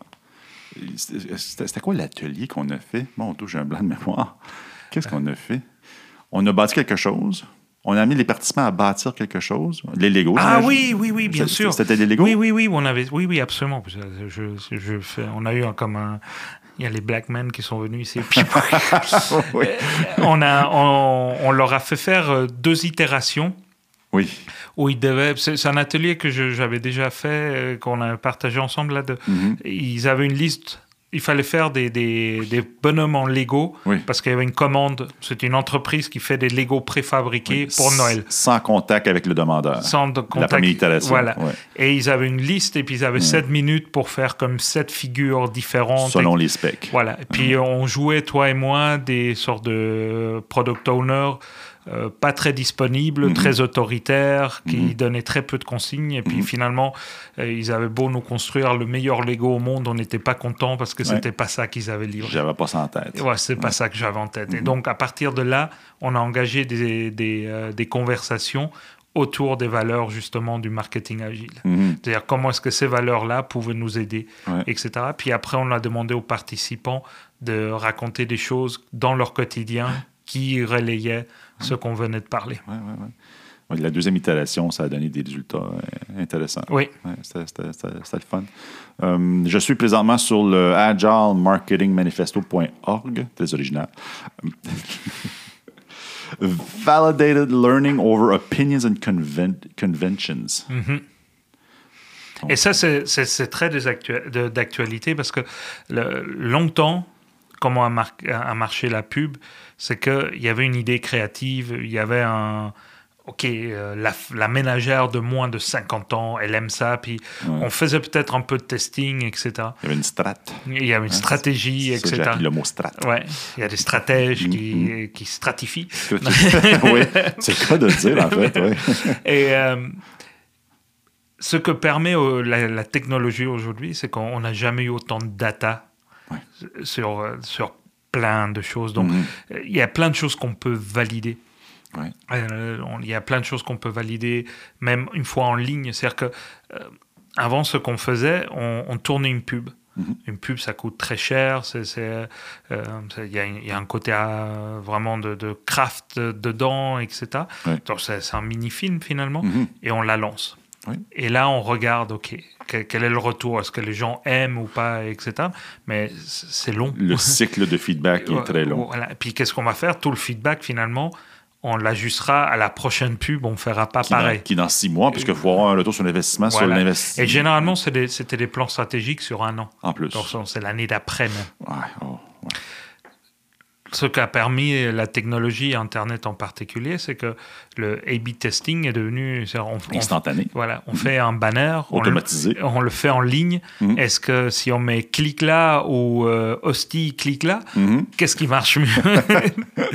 C'était quoi l'atelier qu'on a fait? Bon, tout, j'ai un blanc de mémoire. Qu'est-ce qu'on a fait? On a bâti quelque chose. On a mis les participants à bâtir quelque chose. Les Legos. Ah oui, oui, oui, bien sûr. C'était des Legos? Oui, oui, oui, on avait, oui, oui, absolument. Je, je- je fais, on a eu un- comme un, il y a les black men qui sont venus ici. Oui. on a, on, on leur a fait faire euh, deux itérations Oui. où ils devaient. C'est c'est un atelier que j'avais déjà fait, euh, qu'on a partagé ensemble là. De, Mhm. Ils avaient une liste. Il fallait faire des, des, des bonhommes en Lego Oui. parce qu'il y avait une commande. C'est une entreprise qui fait des Lego préfabriqués pour Noël. Sans contact avec le demandeur. Sans de La contact. première itération. Voilà. Et ils avaient une liste et puis ils avaient 7 minutes pour faire comme sept figures différentes. Selon Et- les specs. Voilà. Et puis on jouait, toi et moi, des sortes de product owners euh, pas très disponibles, Mhm. très autoritaires, qui Mhm. donnaient très peu de consignes. Et puis Mhm. finalement, euh, ils avaient beau nous construire le meilleur Lego au monde, on n'était pas content parce que Ouais. c'était pas ça qu'ils avaient livré. J'avais pas ça en tête. Ouais, c'est pas ça que j'avais en tête. Et Mhm. donc, à partir de là, on a engagé des, des, euh, des conversations autour des valeurs justement du marketing agile. C'est-à-dire comment est-ce que ces valeurs-là pouvaient nous aider, Ouais. etc. Puis après, on a demandé aux participants de raconter des choses dans leur quotidien qui relayaient ce qu'on venait de parler. Ouais, ouais, ouais. Ouais, La deuxième itération, ça a donné des résultats euh, intéressants. Oui. Ouais, C'était le fun. Euh, je suis présentement sur le agilemarketingmanifesto.org, très original. Validated learning over opinions and conven- conventions. Et ça, c'est- très d'actualité parce que le- longtemps, comment a, mar- a marché la pub, c'est qu'il y avait une idée créative, il y avait un... OK, euh, la, la ménagère de moins de 50 ans, elle aime ça, puis on faisait peut-être un peu de testing, etc. Il y avait une strat. Il y avait une stratégie, ça, etc. le mot strat. Ouais, il y a des stratèges qui, qui stratifient. oui, c'est cas de le dire, en fait. Et euh, ce que permet euh, la, la technologie aujourd'hui, c'est qu'on n'a jamais eu autant de data Ouais. sur, sur plein de choses. Donc, Mhm. euh, il y a plein de choses qu'on peut valider. Ouais. Euh, Il y a plein de choses qu'on peut valider, même une fois en ligne. C'est-à-dire que euh, avant, ce qu'on faisait, on, on tournait une pub. Mhm. Une pub, ça coûte très cher. euh, Il y, a y un côté vraiment de, de craft dedans, etc. Ouais. Donc, c'est un mini-film finalement, Mhm. et on la lance. Oui. Et là, on regarde, OK, quel, est le retour? Est-ce que les gens aiment ou pas, etc. Mais c'est long. Le cycle de feedback est très long. Voilà. Puis, qu'est-ce qu'on va faire? Tout le feedback, finalement, on l'ajustera à la prochaine pub, on ne fera pas Qui dans, pareil. qui dans six mois, puisqu'il faut avoir un retour sur l'investissement, sur l'investissement. Et généralement, des- c'était des plans stratégiques sur un an. En plus. C'est l'année d'après même. Ouais, oh, ouais. Ce qu'a permis la technologie, Internet en particulier, c'est que le A-B testing est devenu... c'est- On, on- Instantané. voilà, on fait un banner, on le, Automatisé. on le fait en ligne. Mhm. Est-ce que si on met clic là ou euh, hostie clic là, Mhm. qu'est-ce qui marche mieux?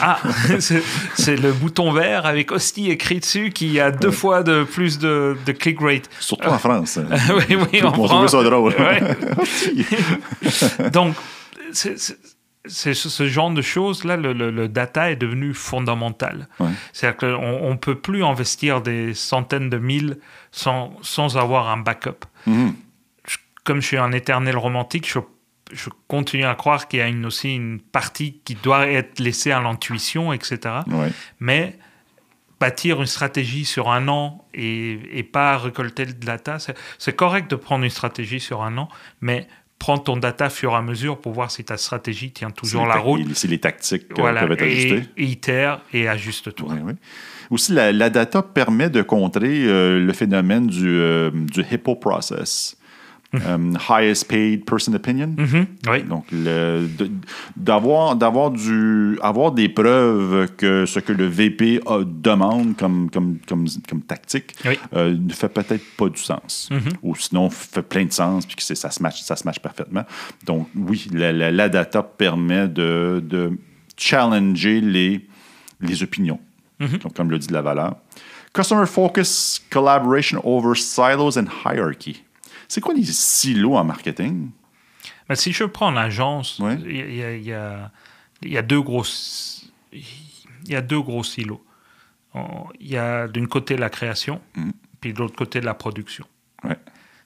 Ah, c'est le bouton vert avec hostie écrit dessus qui a deux fois de plus de, de click rate. Surtout en France. oui, oui, On en France. ça drôle. Ouais. Donc, c'est ce ce genre de choses-là, le, le- le data est devenu fondamental. Ouais. C'est-à-dire qu'on ne peut plus investir des centaines de mille sans, sans avoir un backup. Mhm. Je- Comme je suis un éternel romantique, je je continue à croire qu'il y a une, aussi une partie qui doit être laissée à l'intuition, etc. Ouais. Mais bâtir une stratégie sur un an et, et pas récolter le data, c'est- c'est correct de prendre une stratégie sur un an, mais prendre ton data fur et à mesure pour voir si ta stratégie tient toujours la route. Si les tactiques euh, Voilà, peuvent être ajustées. et itère et ajuste-toi. Oui, oui. Aussi, la, la data permet de contrer euh, le phénomène du, euh, du HIPPO process. Euh, highest paid person opinion. Mhm, oui. Donc, de- d'avoir, d'avoir, du, avoir des preuves que ce que le VP a- demande comme, comme, comme, comme tactique Oui. euh, ne fait peut-être pas du sens. Ou sinon, fait plein de sens puis que ça se match, ça se match parfaitement. Donc, oui, la, la- la data permet de, de challenger les, les opinions, Donc, comme le dit la valeur. Customer focus, collaboration over silos and hierarchy. C'est quoi les silos en marketing? Mais si je prends l'agence, il y, a- il y a- il y a, il y a deux gros, il y a deux gros silos. Il y a d'un côté la création, puis de l'autre côté la production. Ouais.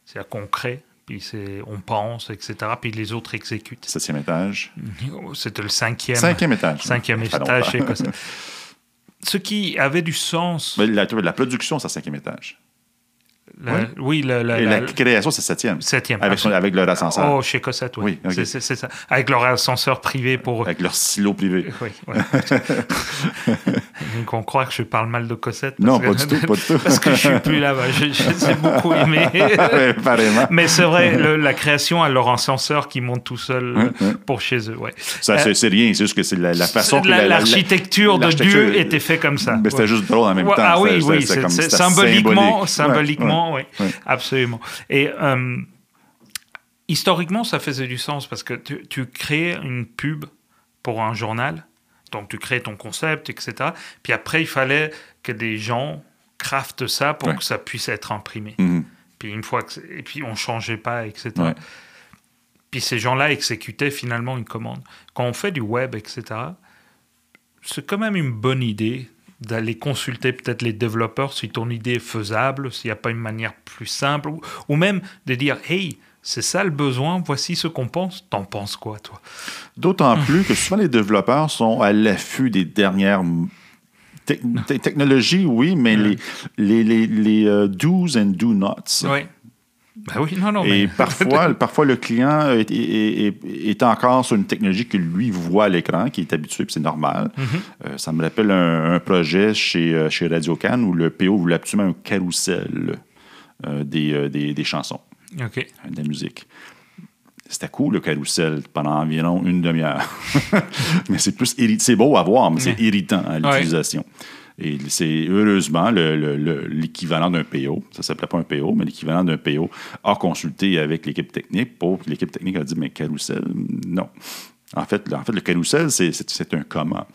C'est-à-dire qu'on crée, puis c'est, on pense, etc., puis les autres exécutent. Septième étage. C'était le cinquième, Cinquième étage. cinquième Ça étage Cossette. Ce qui avait du sens. Mais la, la production, c'est cinquième étage. Oui, la, la- Et la, la- création, c'est septième. septième. Avec, son- avec leur ascenseur. Oh, chez Cossette, oui. Oui. C'est, ça. Avec leur ascenseur privé pour Avec leur silo privé. Oui, ouais. Donc on croit que je parle mal de Cossette. Non, pas que- du tout, pas du tout. Parce que je suis plus là-bas. Je, je les ai beaucoup aimé. Apparemment. Mais c'est vrai, la création a leur ascenseur qui monte tout seul pour chez eux. Ouais. Ça, c'est- c'est rien, c'est juste que c'est la, la façon que La- la- la- l'architecture de Dieu était faite comme ça. Mais c'était juste drôle en même temps. Ah oui, oui, symboliquement, symbolique. symboliquement, Ouais, oui, absolument. Et euh, historiquement, ça faisait du sens parce que tu, tu crées une pub pour un journal, donc tu crées ton concept, etc. Puis après, il fallait que des gens craftent ça pour Ouais. que ça puisse être imprimé. Mhm. Puis une fois que et puis on changeait pas, etc. Ouais. Puis ces gens-là exécutaient finalement une commande. Quand on fait du web, etc., c'est quand même une bonne idée d'aller consulter peut-être les développeurs si ton idée est faisable, s'il n'y a pas une manière plus simple, ou, ou même de dire, hey, c'est ça le besoin, voici ce qu'on pense, t'en penses quoi, toi? D'autant plus que souvent les développeurs sont à l'affût des dernières te- te- technologies, oui, mais les, les, les, les euh, do's and do nots. Oui. Ben oui, non, non, Et mais... parfois, parfois, le client est, est- est- est encore sur une technologie que lui voit à l'écran, qui est habitué, puis c'est normal. Euh, ça me rappelle un, un projet chez, euh, chez Radio Cannes où le PO voulait absolument un carrousel euh, des, euh, des, des chansons, OK. euh, de la musique. C'était cool, le carrousel, pendant environ une demi-heure. mais c'est plus c'est beau à voir, mais c'est irritant à l'utilisation. Et c'est heureusement le- le- le- l'équivalent d'un PO, ça s'appelait pas un PO, mais l'équivalent d'un PO a consulté avec l'équipe technique pour l'équipe technique a dit mais carrousel, non. En fait, le- en fait le carrousel, c'est- un comment.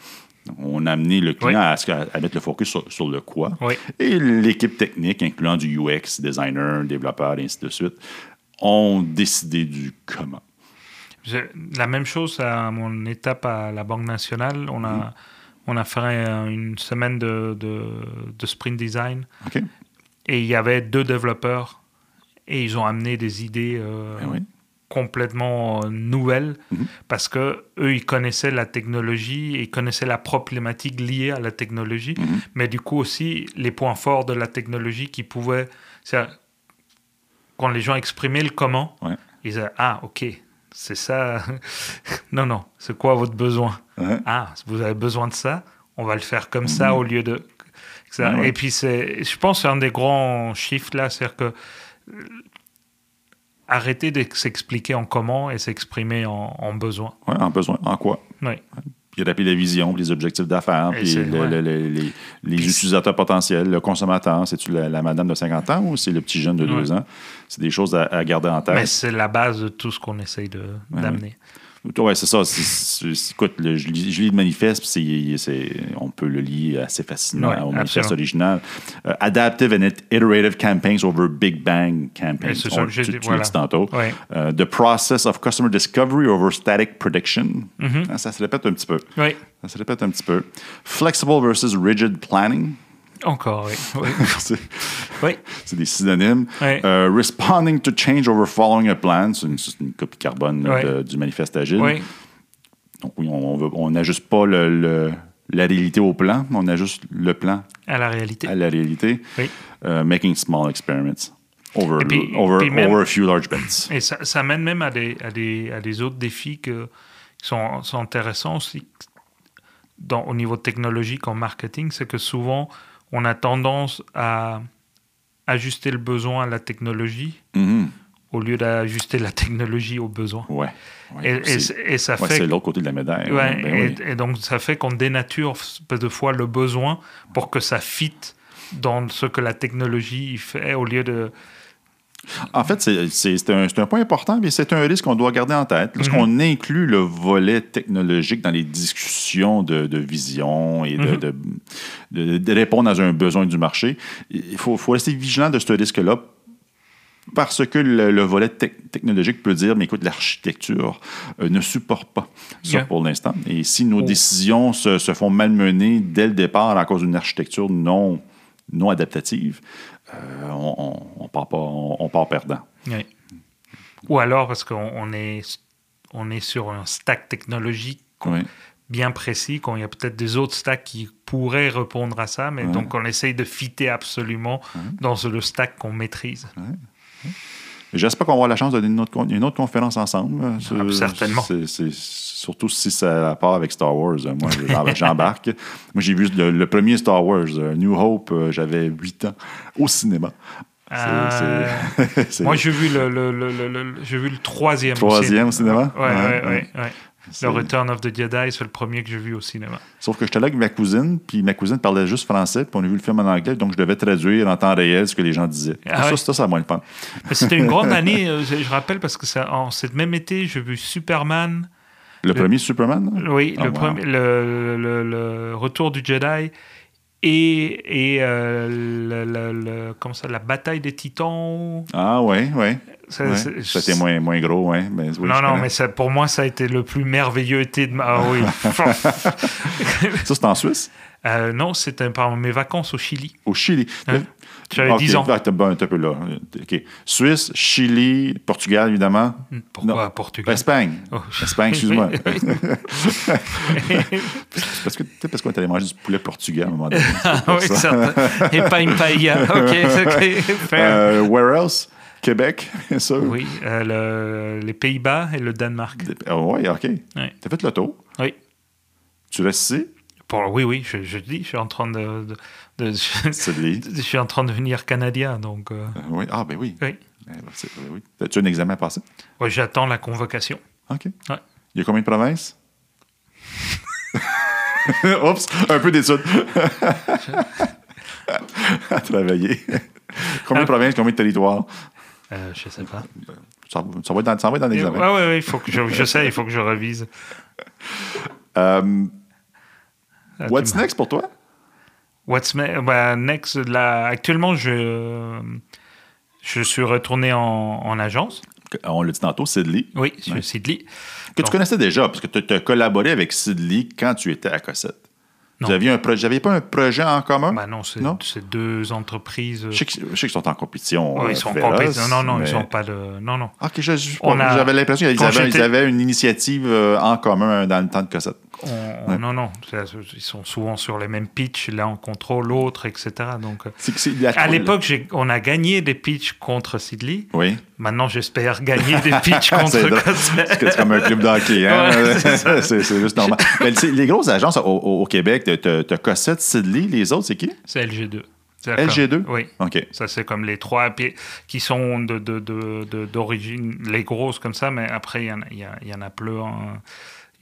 On a amené le client Oui. à, mettre le focus sur, sur le quoi. Oui. Et l'équipe technique, incluant du UX, designer, développeur, et ainsi de suite, ont décidé du comment. La même chose à mon étape à la Banque nationale. On a, on a fait une semaine de, de, de sprint design et il y avait deux développeurs et ils ont amené des idées euh, Eh oui. complètement euh, nouvelles Mhm. parce que eux ils connaissaient la technologie et ils connaissaient la problématique liée à la technologie, Mhm. mais du coup aussi les points forts de la technologie qui pouvaient quand les gens exprimaient le comment, Ouais. ils disaient ah ok c'est ça non non c'est quoi votre besoin Ouais. ah vous avez besoin de ça on va le faire comme ça au lieu de ça. Mhm. Ouais, ouais. et puis c'est je pense c'est un des grands chiffres là c'est-à-dire que euh, arrêter de s'expliquer en comment et s'exprimer en, en besoin Ouais, en besoin. En quoi? oui Puis rappeler la vision, puis les objectifs d'affaires, puis c'est- le- ouais. le- le- les, les Puis- utilisateurs potentiels, le consommateur. C'est-tu la, la madame de 50 ans ou c'est le petit jeune de 2 Ouais. ans? C'est des choses à, à garder en mais tête. c'est la base de tout ce qu'on essaye de d'amener Oui, c'est ça. Écoute, le- je, lis, je lis le manifeste, puis on peut le lire assez facilement Ouais, au manifeste original. Euh, adaptive and iterative campaigns over Big Bang campaigns. C'est ça j'ai tu, dit, tu voilà. dit tantôt. Ouais. Euh, the process of customer discovery over static prediction. Mm-hmm. Ah, Ça se répète un petit peu. oui Ça se répète un petit peu. Flexible versus rigid planning. Encore, oui. oui. c'est oui. c'est des synonymes. Oui. Euh, responding to change over following a plan, c'est une, copie carbone de- du manifeste agile. Donc oui, on n'ajuste pas le, le- la réalité au plan, on ajuste le plan À la réalité. à la réalité. Euh, making small experiments over, Et puis- over, puis même- over a few large bets. Et ça, ça mène même à des, à des, à des autres défis que, qui sont, sont intéressants aussi dans, au niveau technologique en marketing. C'est que souvent, on a tendance à ajuster le besoin à la technologie Mhm. au lieu d'ajuster la technologie aux besoins. Ouais. Ouais, Et, et, c'est et ça ouais, fait c'est l'autre côté de la médaille. Ouais, Ben et, oui. et donc ça fait qu'on dénature peu de fois le besoin pour que ça fitte dans ce que la technologie fait au lieu de En fait, c'est- un, point important, mais c'est un risque qu'on doit garder en tête. Lorsqu'on Mhm. inclut le volet technologique dans les discussions de, de vision et de, Mhm. de- de- de répondre à un besoin du marché, il faut, faut rester vigilant de ce risque-là parce que le, le volet tec- technologique peut dire, mais écoute, l'architecture euh, ne supporte pas ça Yeah. pour l'instant. Et si nos Oh. décisions se, se font malmener dès le départ à cause d'une architecture non, non adaptative, on, on- part pas, on, on part perdant. Oui. Ou alors parce qu'on on est, on est sur un stack technologique Oui. bien précis, quand il y a peut-être des autres stacks qui pourraient répondre à ça, mais donc on essaye de fitter absolument dans le stack qu'on maîtrise. J'espère qu'on va avoir la chance de donner une autre, con- une autre conférence ensemble. Euh, Ah, certainement. c'est- surtout si ça a part avec Star Are. Euh, Moi, j'embarque. Moi, j'ai vu le, le premier Star Wars, euh, New Hope, j'avais 8 ans, au cinéma. Euh, Moi, j'ai vu le, le, le, le- le- j'ai vu le troisième. Troisième au cinéma? Ouais, ouais, Ouais, ouais. ouais. ouais. Le Return of the Jedi, c'est le premier que j'ai vu au cinéma. Sauf que j'étais là avec ma cousine, puis ma cousine parlait juste français, puis on a vu le film en anglais, donc je devais traduire en temps réel ce que les gens disaient. Ah ça, ouais? ça, ça a moins le fun. C'était une grande année, euh, je je rappelle, parce que ça, en cette même été, j'ai vu Superman, Le, premier Superman? là? oui, Ah, le, wow. premier, le, le- le Retour du Jedi et, et euh, le, le- le- comment ça, la bataille des Titans. Ah, oui, oui. Ça, Ouais. C'était moins, moins gros. Mais, oui, non, non, connais. mais ça, pour moi, ça a été le plus merveilleux été de ma. Ah oui. Ça, c'est en Suisse? Euh, non, c'était pendant mes vacances au Chili. Au Chili. Hein? J'avais Ok, 10 ans. ah, bon, un peu là. OK. Suisse, Chili, Portugal, évidemment. Pourquoi Non. Portugal? Espagne. Oh. Espagne, excuse-moi. Parce que peut-être parce qu'on est allé manger du poulet portugais à un moment donné. Ah oui, certain. Et pas une paella. Ok, ok. Euh, where else? Québec, bien sûr. Oui, euh, le- les Pays-Bas et le Danemark. Ah oui, OK. Oui. T'as fait le tour? Oui. Tu restes ici? Pour, oui, oui, je, je dis, je suis en train de, de- de- je, C'est de l'île. je suis en train de devenir canadien, donc euh, Euh, oui. Ah, ben oui. oui. Eh ben, c'est- oui, oui. As-tu un examen à passer? Ouais, j'attends la convocation. OK. Ouais. Il y a combien de provinces? Oups, un peu d'études. à travailler. Combien de Ah. provinces, combien de territoires? Euh, je sais pas. Ça, ça va être dans, ça va être dans l'examen. ouais, ouais, il faut que je, je sais, il faut que je révise. Euh, Ah, what's next pour toi? What's bah, next, là, actuellement, je, je suis retourné en, en agence. On l'a dit tantôt, Sidley. Oui, Ouais. Sidley. Que tu connaissais déjà, parce que tu as collaboré avec Sidley quand tu étais à Cossette. Non. Vous aviez un projet. J'avais pas un projet en commun? Bah non, c'est deux entreprises. Je sais qu'ils sont en compétition. Euh, ils sont féroce, compétitifs. Non, non, mais- ils sont pas de. Non, non. Ok, je- je- On a- j'avais l'impression qu'ils avaient, avaient une initiative euh, en commun dans le temps de Cossette. On- on- Non, non. Ils sont souvent sur les mêmes pitchs. L'un contre l'autre, etc. Donc, euh, que à l'époque, on a gagné des pitchs contre Sidley. Oui. Maintenant, j'espère gagner des pitchs contre. Cossette. C'est comme un club d'hockey, hein? Ouais, c'est ça. c'est c'est juste normal. Mais les grosses agences au, Québec, t'as- t'as Cossette, Sidley, les autres, c'est qui? C'est LG2. C'est LG2? comme- Oui. OK. Ça, c'est comme les trois qui sont de- de- de- de- d'origine, les grosses comme ça, mais après, il y en a, il y a- il y en a plein. hein.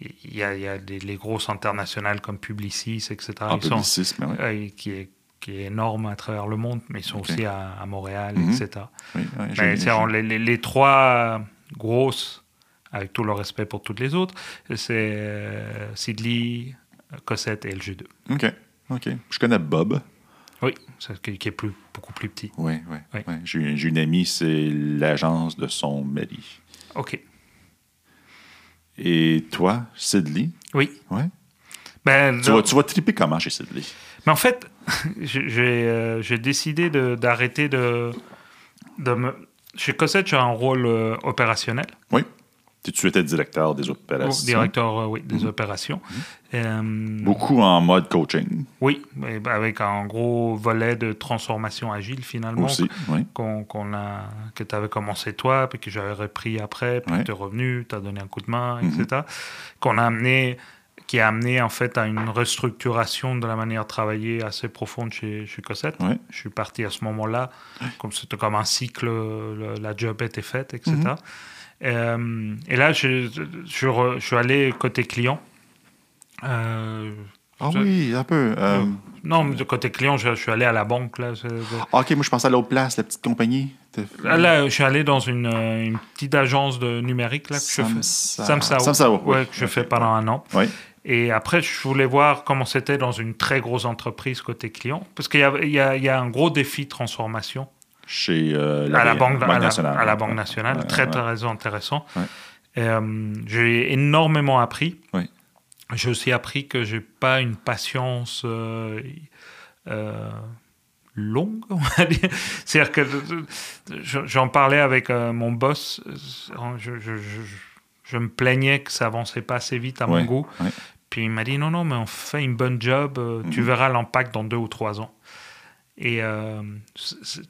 Il y a, il y a des- les grosses internationales comme Publicis, etc. Ils sont- publicisme, oui. euh, qui, est, qui est énorme à travers le monde, mais ils sont aussi à, à Montréal, Mhm. etc. oui, oui, Mais les, les- les trois grosses, avec tout le respect pour toutes les autres, c'est euh, Sidley, Cossette et LG2. OK. OK. Je connais Bob. Oui, qui est plus, beaucoup plus petit. Oui, oui. Oui. j'ai une amie, c'est l'agence de son mari. OK. Et toi, Sidley? Oui. Oui. Ben, Tu vas, tu vas triper comment chez Sidley? Mais en fait, j'ai j'ai décidé d'arrêter de, de, me... Chez Cossette, j'ai un rôle opérationnel. Oui. Tu étais directeur des opérations. Directeur, oui, des mhm. opérations. Mhm. Beaucoup en mode coaching. Oui, avec un gros volet de transformation agile finalement. Aussi, oui. qu'on a, que tu avais commencé toi, puis que j'avais repris après, puis tu es revenu, tu as donné un coup de main, etc. Mhm. Qu'on a amené qui a amené en fait à une restructuration de la manière de travailler assez profonde chez, chez Cossette. Je suis parti à ce moment-là, comme c'était comme un cycle, la job était faite, etc. Euh, et là, je, je, suis allé côté client. Euh, ah oui, un peu. Euh, non, de côté client, je, suis allé à la banque. Là, ah, ok, moi je pensais à l'autre place, la petite compagnie. Là, je suis allé dans une, une petite agence de numérique là, que je fais. Samsao. Samsao. Ouais, que je fais pendant un an. Oui. Et après, je voulais voir comment c'était dans une très grosse entreprise côté client. Parce qu'il y, y, y, a un gros défi de transformation. Chez euh, la, à la, banque, nationale. À la, Banque nationale. très, très intéressant. Euh, j'ai énormément appris. J'ai aussi appris que je n'ai pas une patience euh, longue, on va dire. C'est-à-dire que j'en parlais avec mon boss. je, je, je me plaignais que ça avançait pas assez vite à mon goût. Puis il m'a dit non, non, mais on fait une bonne job, tu mhm. verras l'impact dans deux ou trois ans. Et euh,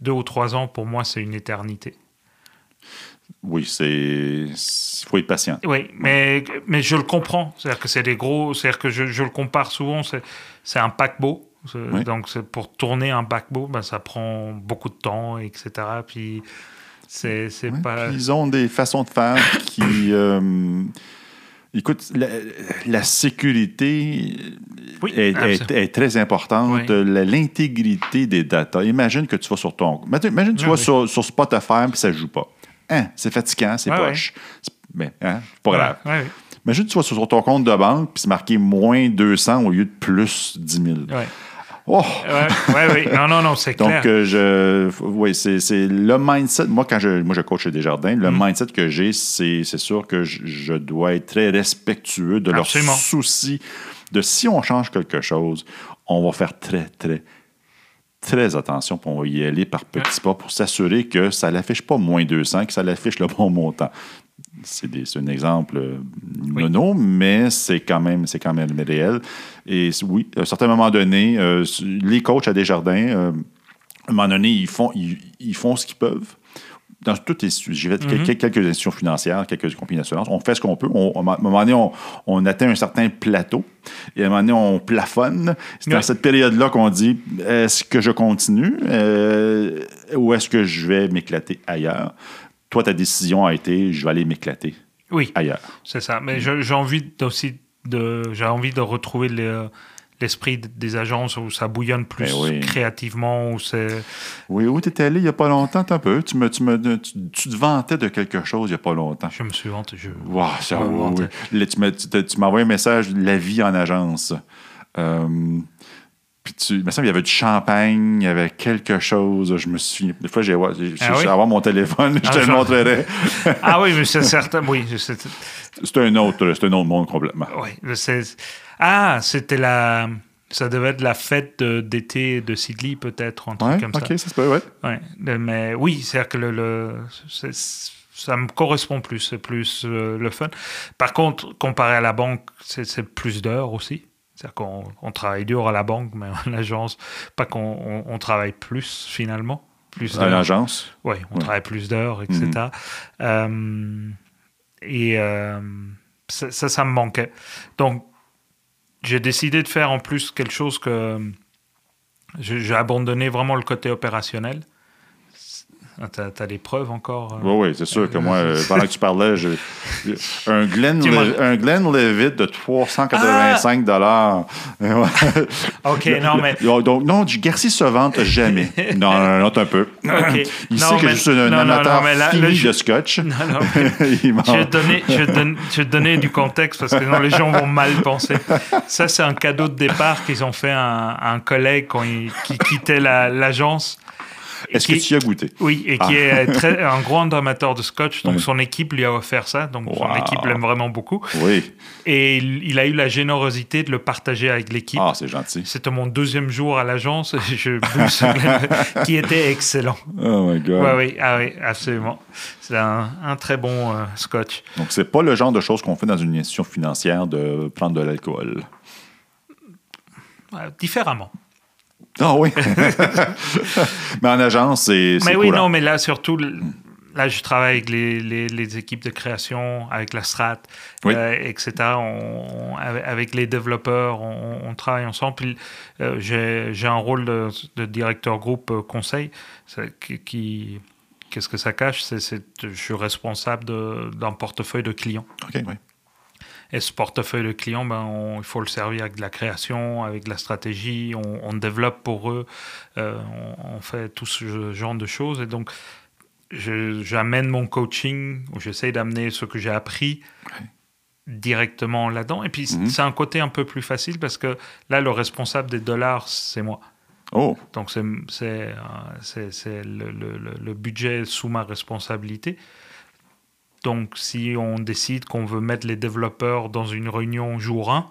deux ou trois ans, pour moi, c'est une éternité. Oui, c'est. Il faut être patient. Oui, mais, mais je le comprends. C'est-à-dire que c'est des gros. C'est-à-dire que je, je, le compare souvent, c'est un paquebot. Donc, pour tourner un paquebot, ben, ça prend beaucoup de temps, etc. Puis c'est pas. Ils ont des façons de faire qui. Euh, écoute, la, sécurité est, très importante. L'intégrité des data. Imagine que tu vas sur ton. Imagine que tu vas sur, sur, Spotify et ça ne joue pas. Hein, c'est fatigant, c'est poche. Mais, hein, pas grave. Imagine que tu vas sur ton compte de banque puis c'est marqué moins 200 au lieu de plus 10 000. Oh! Oui, oui. Non, non, non, c'est clair. Donc, euh, je, oui, c'est, le mindset. Moi, quand je, moi, je coach des jardins, le mm. mindset que j'ai, c'est, sûr que je, dois être très respectueux de leurs soucis. De si on change quelque chose, on va faire très, très, très attention, pour on va y aller par petits pas pour s'assurer que ça ne l'affiche pas moins 200, que ça l'affiche le bon montant c'est un exemple euh, mono, mais c'est quand même quand même réel. Et oui, à un certain moment donné, euh, les coachs à Desjardins, euh, à un moment donné, ils font, ils, font ce qu'ils peuvent. Dans toutes les fait mm-hmm. quelques institutions financières, quelques compagnies d'assurance. On fait ce qu'on peut. à un moment donné, on, atteint un certain plateau. Et à un moment donné, on plafonne. C'est dans cette période-là qu'on dit est-ce que je continue ou est-ce que je vais m'éclater ailleurs? Toi, ta décision a été je vais aller m'éclater oui, ailleurs. C'est ça. Mais j'ai envie aussi de, j'ai envie de retrouver l'esprit des agences où ça bouillonne plus ben créativement. Où c'est... Oui, où tu étais allé il n'y a pas longtemps, un peu. Tu, me, tu, me, tu, te vantais de quelque chose il n'y a pas longtemps. Je me suis vanté. Je... Wow, ça, oui, tu, m'as envoyé un message, la vie en agence. Euh, puis tu, il me semble qu'il y avait du champagne, il y avait quelque chose. Je me suis. Des fois, j'ai ah avoir mon téléphone, je te le montrerai. ah oui, mais c'est certain. Oui, c'est un autre, c'est un autre monde complètement. Oui, ah, c'était la. Ça devait être la fête d'été de Sidley, peut-être, un truc comme ça. Ok, ça se peut, ouais. ouais. Mais oui, c'est-à-dire que le, ça me correspond plus, c'est plus euh, le fun. Par contre, comparé à la banque, c'est plus d'heures aussi. C'est-à-dire qu'on travaille dur à la banque, mais en agence, pas qu'on on, travaille plus finalement. Plus à l'agence Oui, on travaille plus d'heures, etc. Mhm. Euh, et euh, ça, ça, me manquait. Donc, j'ai décidé de faire en plus quelque chose que j'ai abandonné vraiment le côté opérationnel ah, t'as as des preuves encore? Oui, euh? oui, c'est sûr que moi, euh, pendant que tu parlais, je, un, Glen un Glenlivet de 385 dollars. OK, non, mais... Donc, non, du Garcia se vante jamais. Non, non, non, un peu. Okay. Il sait que je suis un amateur fini de scotch. Non, non, je, vais donner, je, vais je vais donner du contexte parce que les gens vont mal penser. Ça, c'est un cadeau de départ qu'ils ont fait à un, collègue quand il, qui quittait l'agence. Est-ce que tu y as goûté? Oui, et qui Ah. est très, un grand amateur de scotch. Donc Oui. son équipe lui a offert ça. Donc son Wow. équipe l'aime vraiment beaucoup. Oui. Et il, il a eu la générosité de le partager avec l'équipe. Ah, c'est gentil. C'était mon deuxième jour à l'agence. Je bu qui était excellent. Oh my God. Oui, oui, ah oui, absolument. C'est un, un très bon euh, scotch. Donc, c'est pas le genre de choses qu'on fait dans une institution financière de prendre de l'alcool? Euh, différemment. Ah oui. mais en agence, c'est. Mais oui, courant. non, mais là, surtout, là, je travaille avec les, les- les équipes de création, avec la strat, Oui. euh, etc. On- avec, avec les développeurs, on, on travaille ensemble. Puis, euh, j'ai j'ai un rôle de, de directeur groupe euh, conseil qui. Qu'est-ce que ça cache? C'est je suis responsable d'un portefeuille de clients. OK, oui. Et ce portefeuille de clients, ben, on- il faut le servir avec de la création, avec de la stratégie, on, on développe pour eux, euh, on, on fait tout ce genre de choses. Et donc, j'amène mon coaching, ou j'essaie d'amener ce que j'ai appris Ouais. directement là-dedans. Et puis, Mhm. c'est un côté un peu plus facile parce que là, le responsable des dollars, c'est moi. Oh, Donc, c'est euh, le- le- le budget sous ma responsabilité. Donc, si on décide qu'on veut mettre les développeurs dans une réunion jour 1,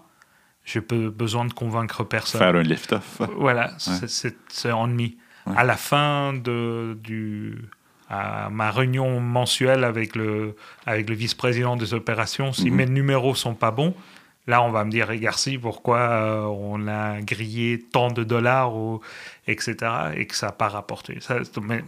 j'ai besoin de convaincre personne. faire un lift-off. Voilà, c'est-. Ouais. À la fin de du, à ma réunion mensuelle avec le, avec le vice-président des opérations, si Mhm. mes numéros sont pas bons, là, on va me dire, Garci, pourquoi euh, on a grillé tant de dollars, ou, etc., et que ça n'a pas rapporté. Ça, mais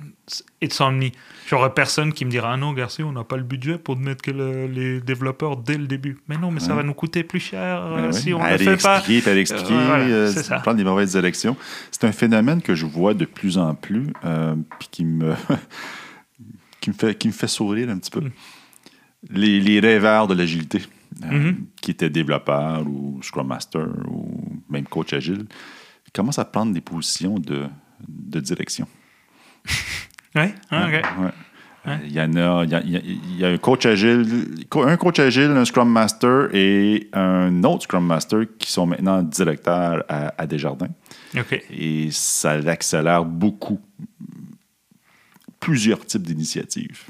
it's on me. J'aurais personne qui me dira, ah non, Garci, on n'a pas le budget pour mettre que le- les développeurs dès le début. Mais non, mais ça va nous coûter plus cher euh, Ben si on ne fait pas. à réexpliquer, Euh, voilà, euh, c'est ça. prendre des mauvaises élections. C'est un phénomène que je vois de plus en plus, euh, puis qui me, qui, me fait, qui me fait sourire un petit peu. Mm. Les, les rêveurs de l'agilité, euh, Mhm. qui étaient développeurs ou Scrum Master ou même coach agile, commencent à prendre des positions de, de direction. Ah, ok. Ouais. Il y en a, il y a, il y a- il y a un coach agile, un coach agile, un Scrum Master et un autre Scrum Master qui sont maintenant directeurs à, à Desjardins. Et ça accélère beaucoup plusieurs types d'initiatives.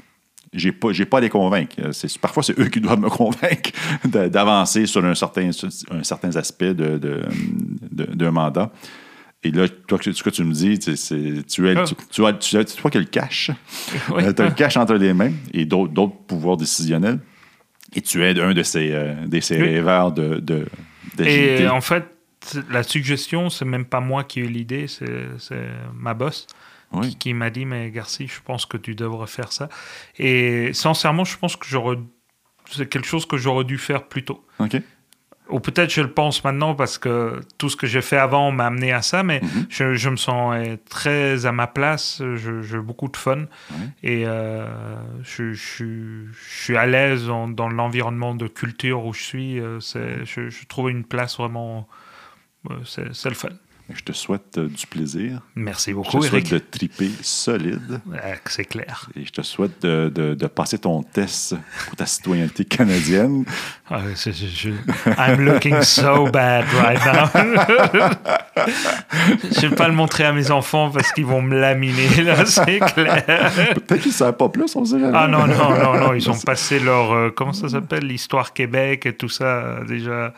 J'ai pas, j'ai pas à les convaincre. C'est, parfois, c'est eux qui doivent me convaincre d'avancer sur un certain, un certain aspect de, de- de- d'un mandat. Et là, toi, ce que tu me dis, c'est, c'est- tu, es, Ah. tu, tu as, tu toi qui le cash. Oui. tu as le cash entre les mains et d'autres, pouvoirs décisionnels. Et tu es un de ces, euh, de ces rêveurs de, de. Et en fait, la suggestion, c'est même pas moi qui ai eu l'idée, c'est c'est ma boss Oui. qui, qui m'a dit Mais Garci, je pense que tu devrais faire ça. Et sincèrement, je pense que j'aurais. C'est quelque chose que j'aurais dû faire plus tôt. OK. Ou peut-être je le pense maintenant parce que tout ce que j'ai fait avant m'a amené à ça, mais Mhm. je, je me sens euh, très à ma place, j'ai beaucoup de fun et euh, je, je- je suis à l'aise dans l'environnement de culture où je suis. euh, je, trouve une place vraiment. euh, c'est le fun. Je te souhaite euh, du plaisir. Merci Je beaucoup, te souhaite de triper solide. Euh, C'est clair. Et je te souhaite de, de- de passer ton test pour ta citoyenneté canadienne. Ah, je- je- I'm looking so bad right now. je vais pas le montrer à mes enfants parce qu'ils vont me laminer, là, c'est clair. Peut-être qu'ils ne savent pas plus, on sait jamais. Ah non, non, non, non, ils ont passé leur. euh, comment ça s'appelle? L'histoire Québec et tout ça, déjà.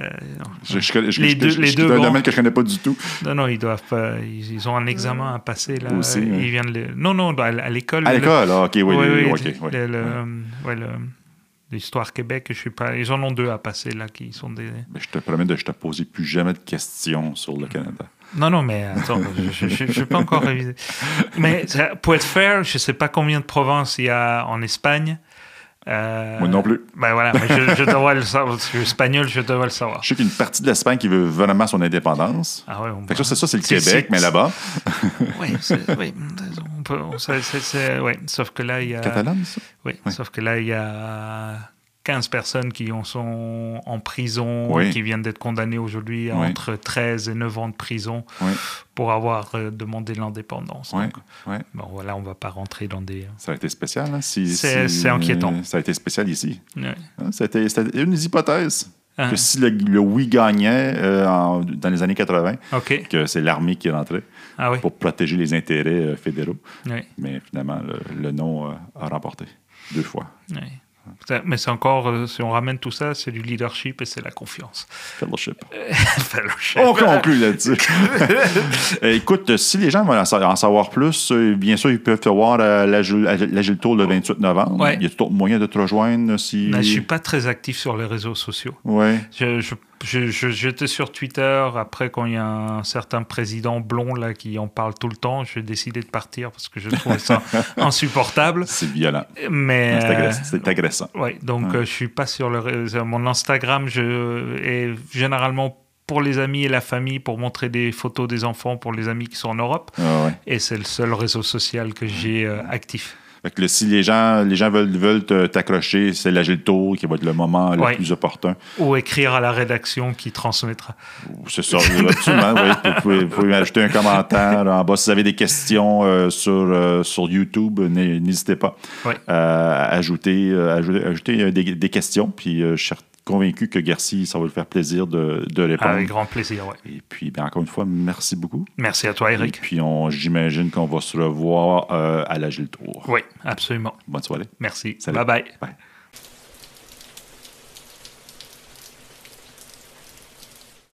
Euh, non. Je, je, connais- je, Les deux- les deux un domaine que je ne connais pas du tout. non, non, ils doivent pas. Ils, ils ont un examen à passer, là. Aussi, Ils ouais. viennent les- Non, non, à, l'école. À le- l'école, ah, OK, oui, Oui, oui, oui, OK, le- oui. le- le- Ouais. ouais, le- L'histoire Québec, je sais pas. Ils en ont deux à passer, là, qui sont des. Mais je te promets de ne te poser plus jamais de questions sur le Canada. Non, non, mais attends, je ne pas encore réviser. Mais pour être fair, je ne sais pas combien de provinces il y a en Espagne. Euh, Moi non plus. Ben voilà, je, je devrais le savoir. Je suis espagnol, je devrais le savoir. Je sais qu'il y a une partie de l'Espagne qui veut vraiment son indépendance. Ah ouais, on Fait que ça, c'est ça, c'est le Québec, mais là-bas. Oui, c'est- oui, peut, ouais, sauf que là, il y a. Catalane, ça? Oui, Ouais. sauf que là, il y a 15 personnes qui en sont en prison, Oui. qui viennent d'être condamnées aujourd'hui à Oui. entre 13 et 9 ans de prison Oui, pour avoir euh, demandé l'indépendance. Bon, voilà, on va pas rentrer dans des. Ça a été spécial, hein? Si, C'est- si- inquiétant. Ça a été spécial ici. Hein, C'était une des hypothèses. Ah, Que si le, le oui gagnait euh, en- dans les années 80, ok. que c'est l'armée qui rentrait. Ah oui. pour protéger les intérêts euh, fédéraux. Oui. Mais finalement, le, le non euh, a remporté deux fois. oui. Mais c'est encore, euh, si on ramène tout ça, c'est du leadership et c'est la confiance. Fellowship. Fellowship. On conclut là-dessus. Écoute, si les gens veulent en sa- en savoir plus, bien sûr, ils peuvent te voir à l'Agile à l'Agile Tour le 28 novembre. Ouais. Il y a tout autre moyen de te rejoindre si. Mais je suis pas très actif sur les réseaux sociaux. Ouais. Je- je- j'étais sur Twitter après quand il y a un certain président blond là qui en parle tout le temps. J'ai décidé de partir parce que je trouvais ça insupportable. C'est violent. Mais C'est euh, agressant. C'est agressant. ouais, donc Ouais. euh, je suis pas sur le mon Instagram. Je est généralement pour les amis et la famille pour montrer des photos des enfants pour les amis qui sont en Europe. Ah ouais. Et c'est le seul réseau social que j'ai euh, actif. Fait que là, si les gens, les gens veulent, t'accrocher, c'est l'Agile Tour qui va être le moment le plus opportun. Ou écrire à la rédaction qui transmettra. C'est ça, absolument. oui. Vous, pouvez, vous pouvez ajouter un commentaire en bas. Si vous avez des questions euh, sur, euh, sur YouTube, n'hé- n'hésitez pas Ouais. à ajouter, euh, ajouter, ajouter, euh, des, des questions. Puis euh, je suis convaincu que Garci, ça va lui faire plaisir de, de répondre. Avec grand plaisir, ouais. Et puis, ben, encore une fois, merci beaucoup. Merci à toi, Et Eric. puis, on- j'imagine qu'on va se revoir euh, à l'Agile Tour. Oui, absolument. Bonne soirée. Merci. Salut. Bye bye. Bye.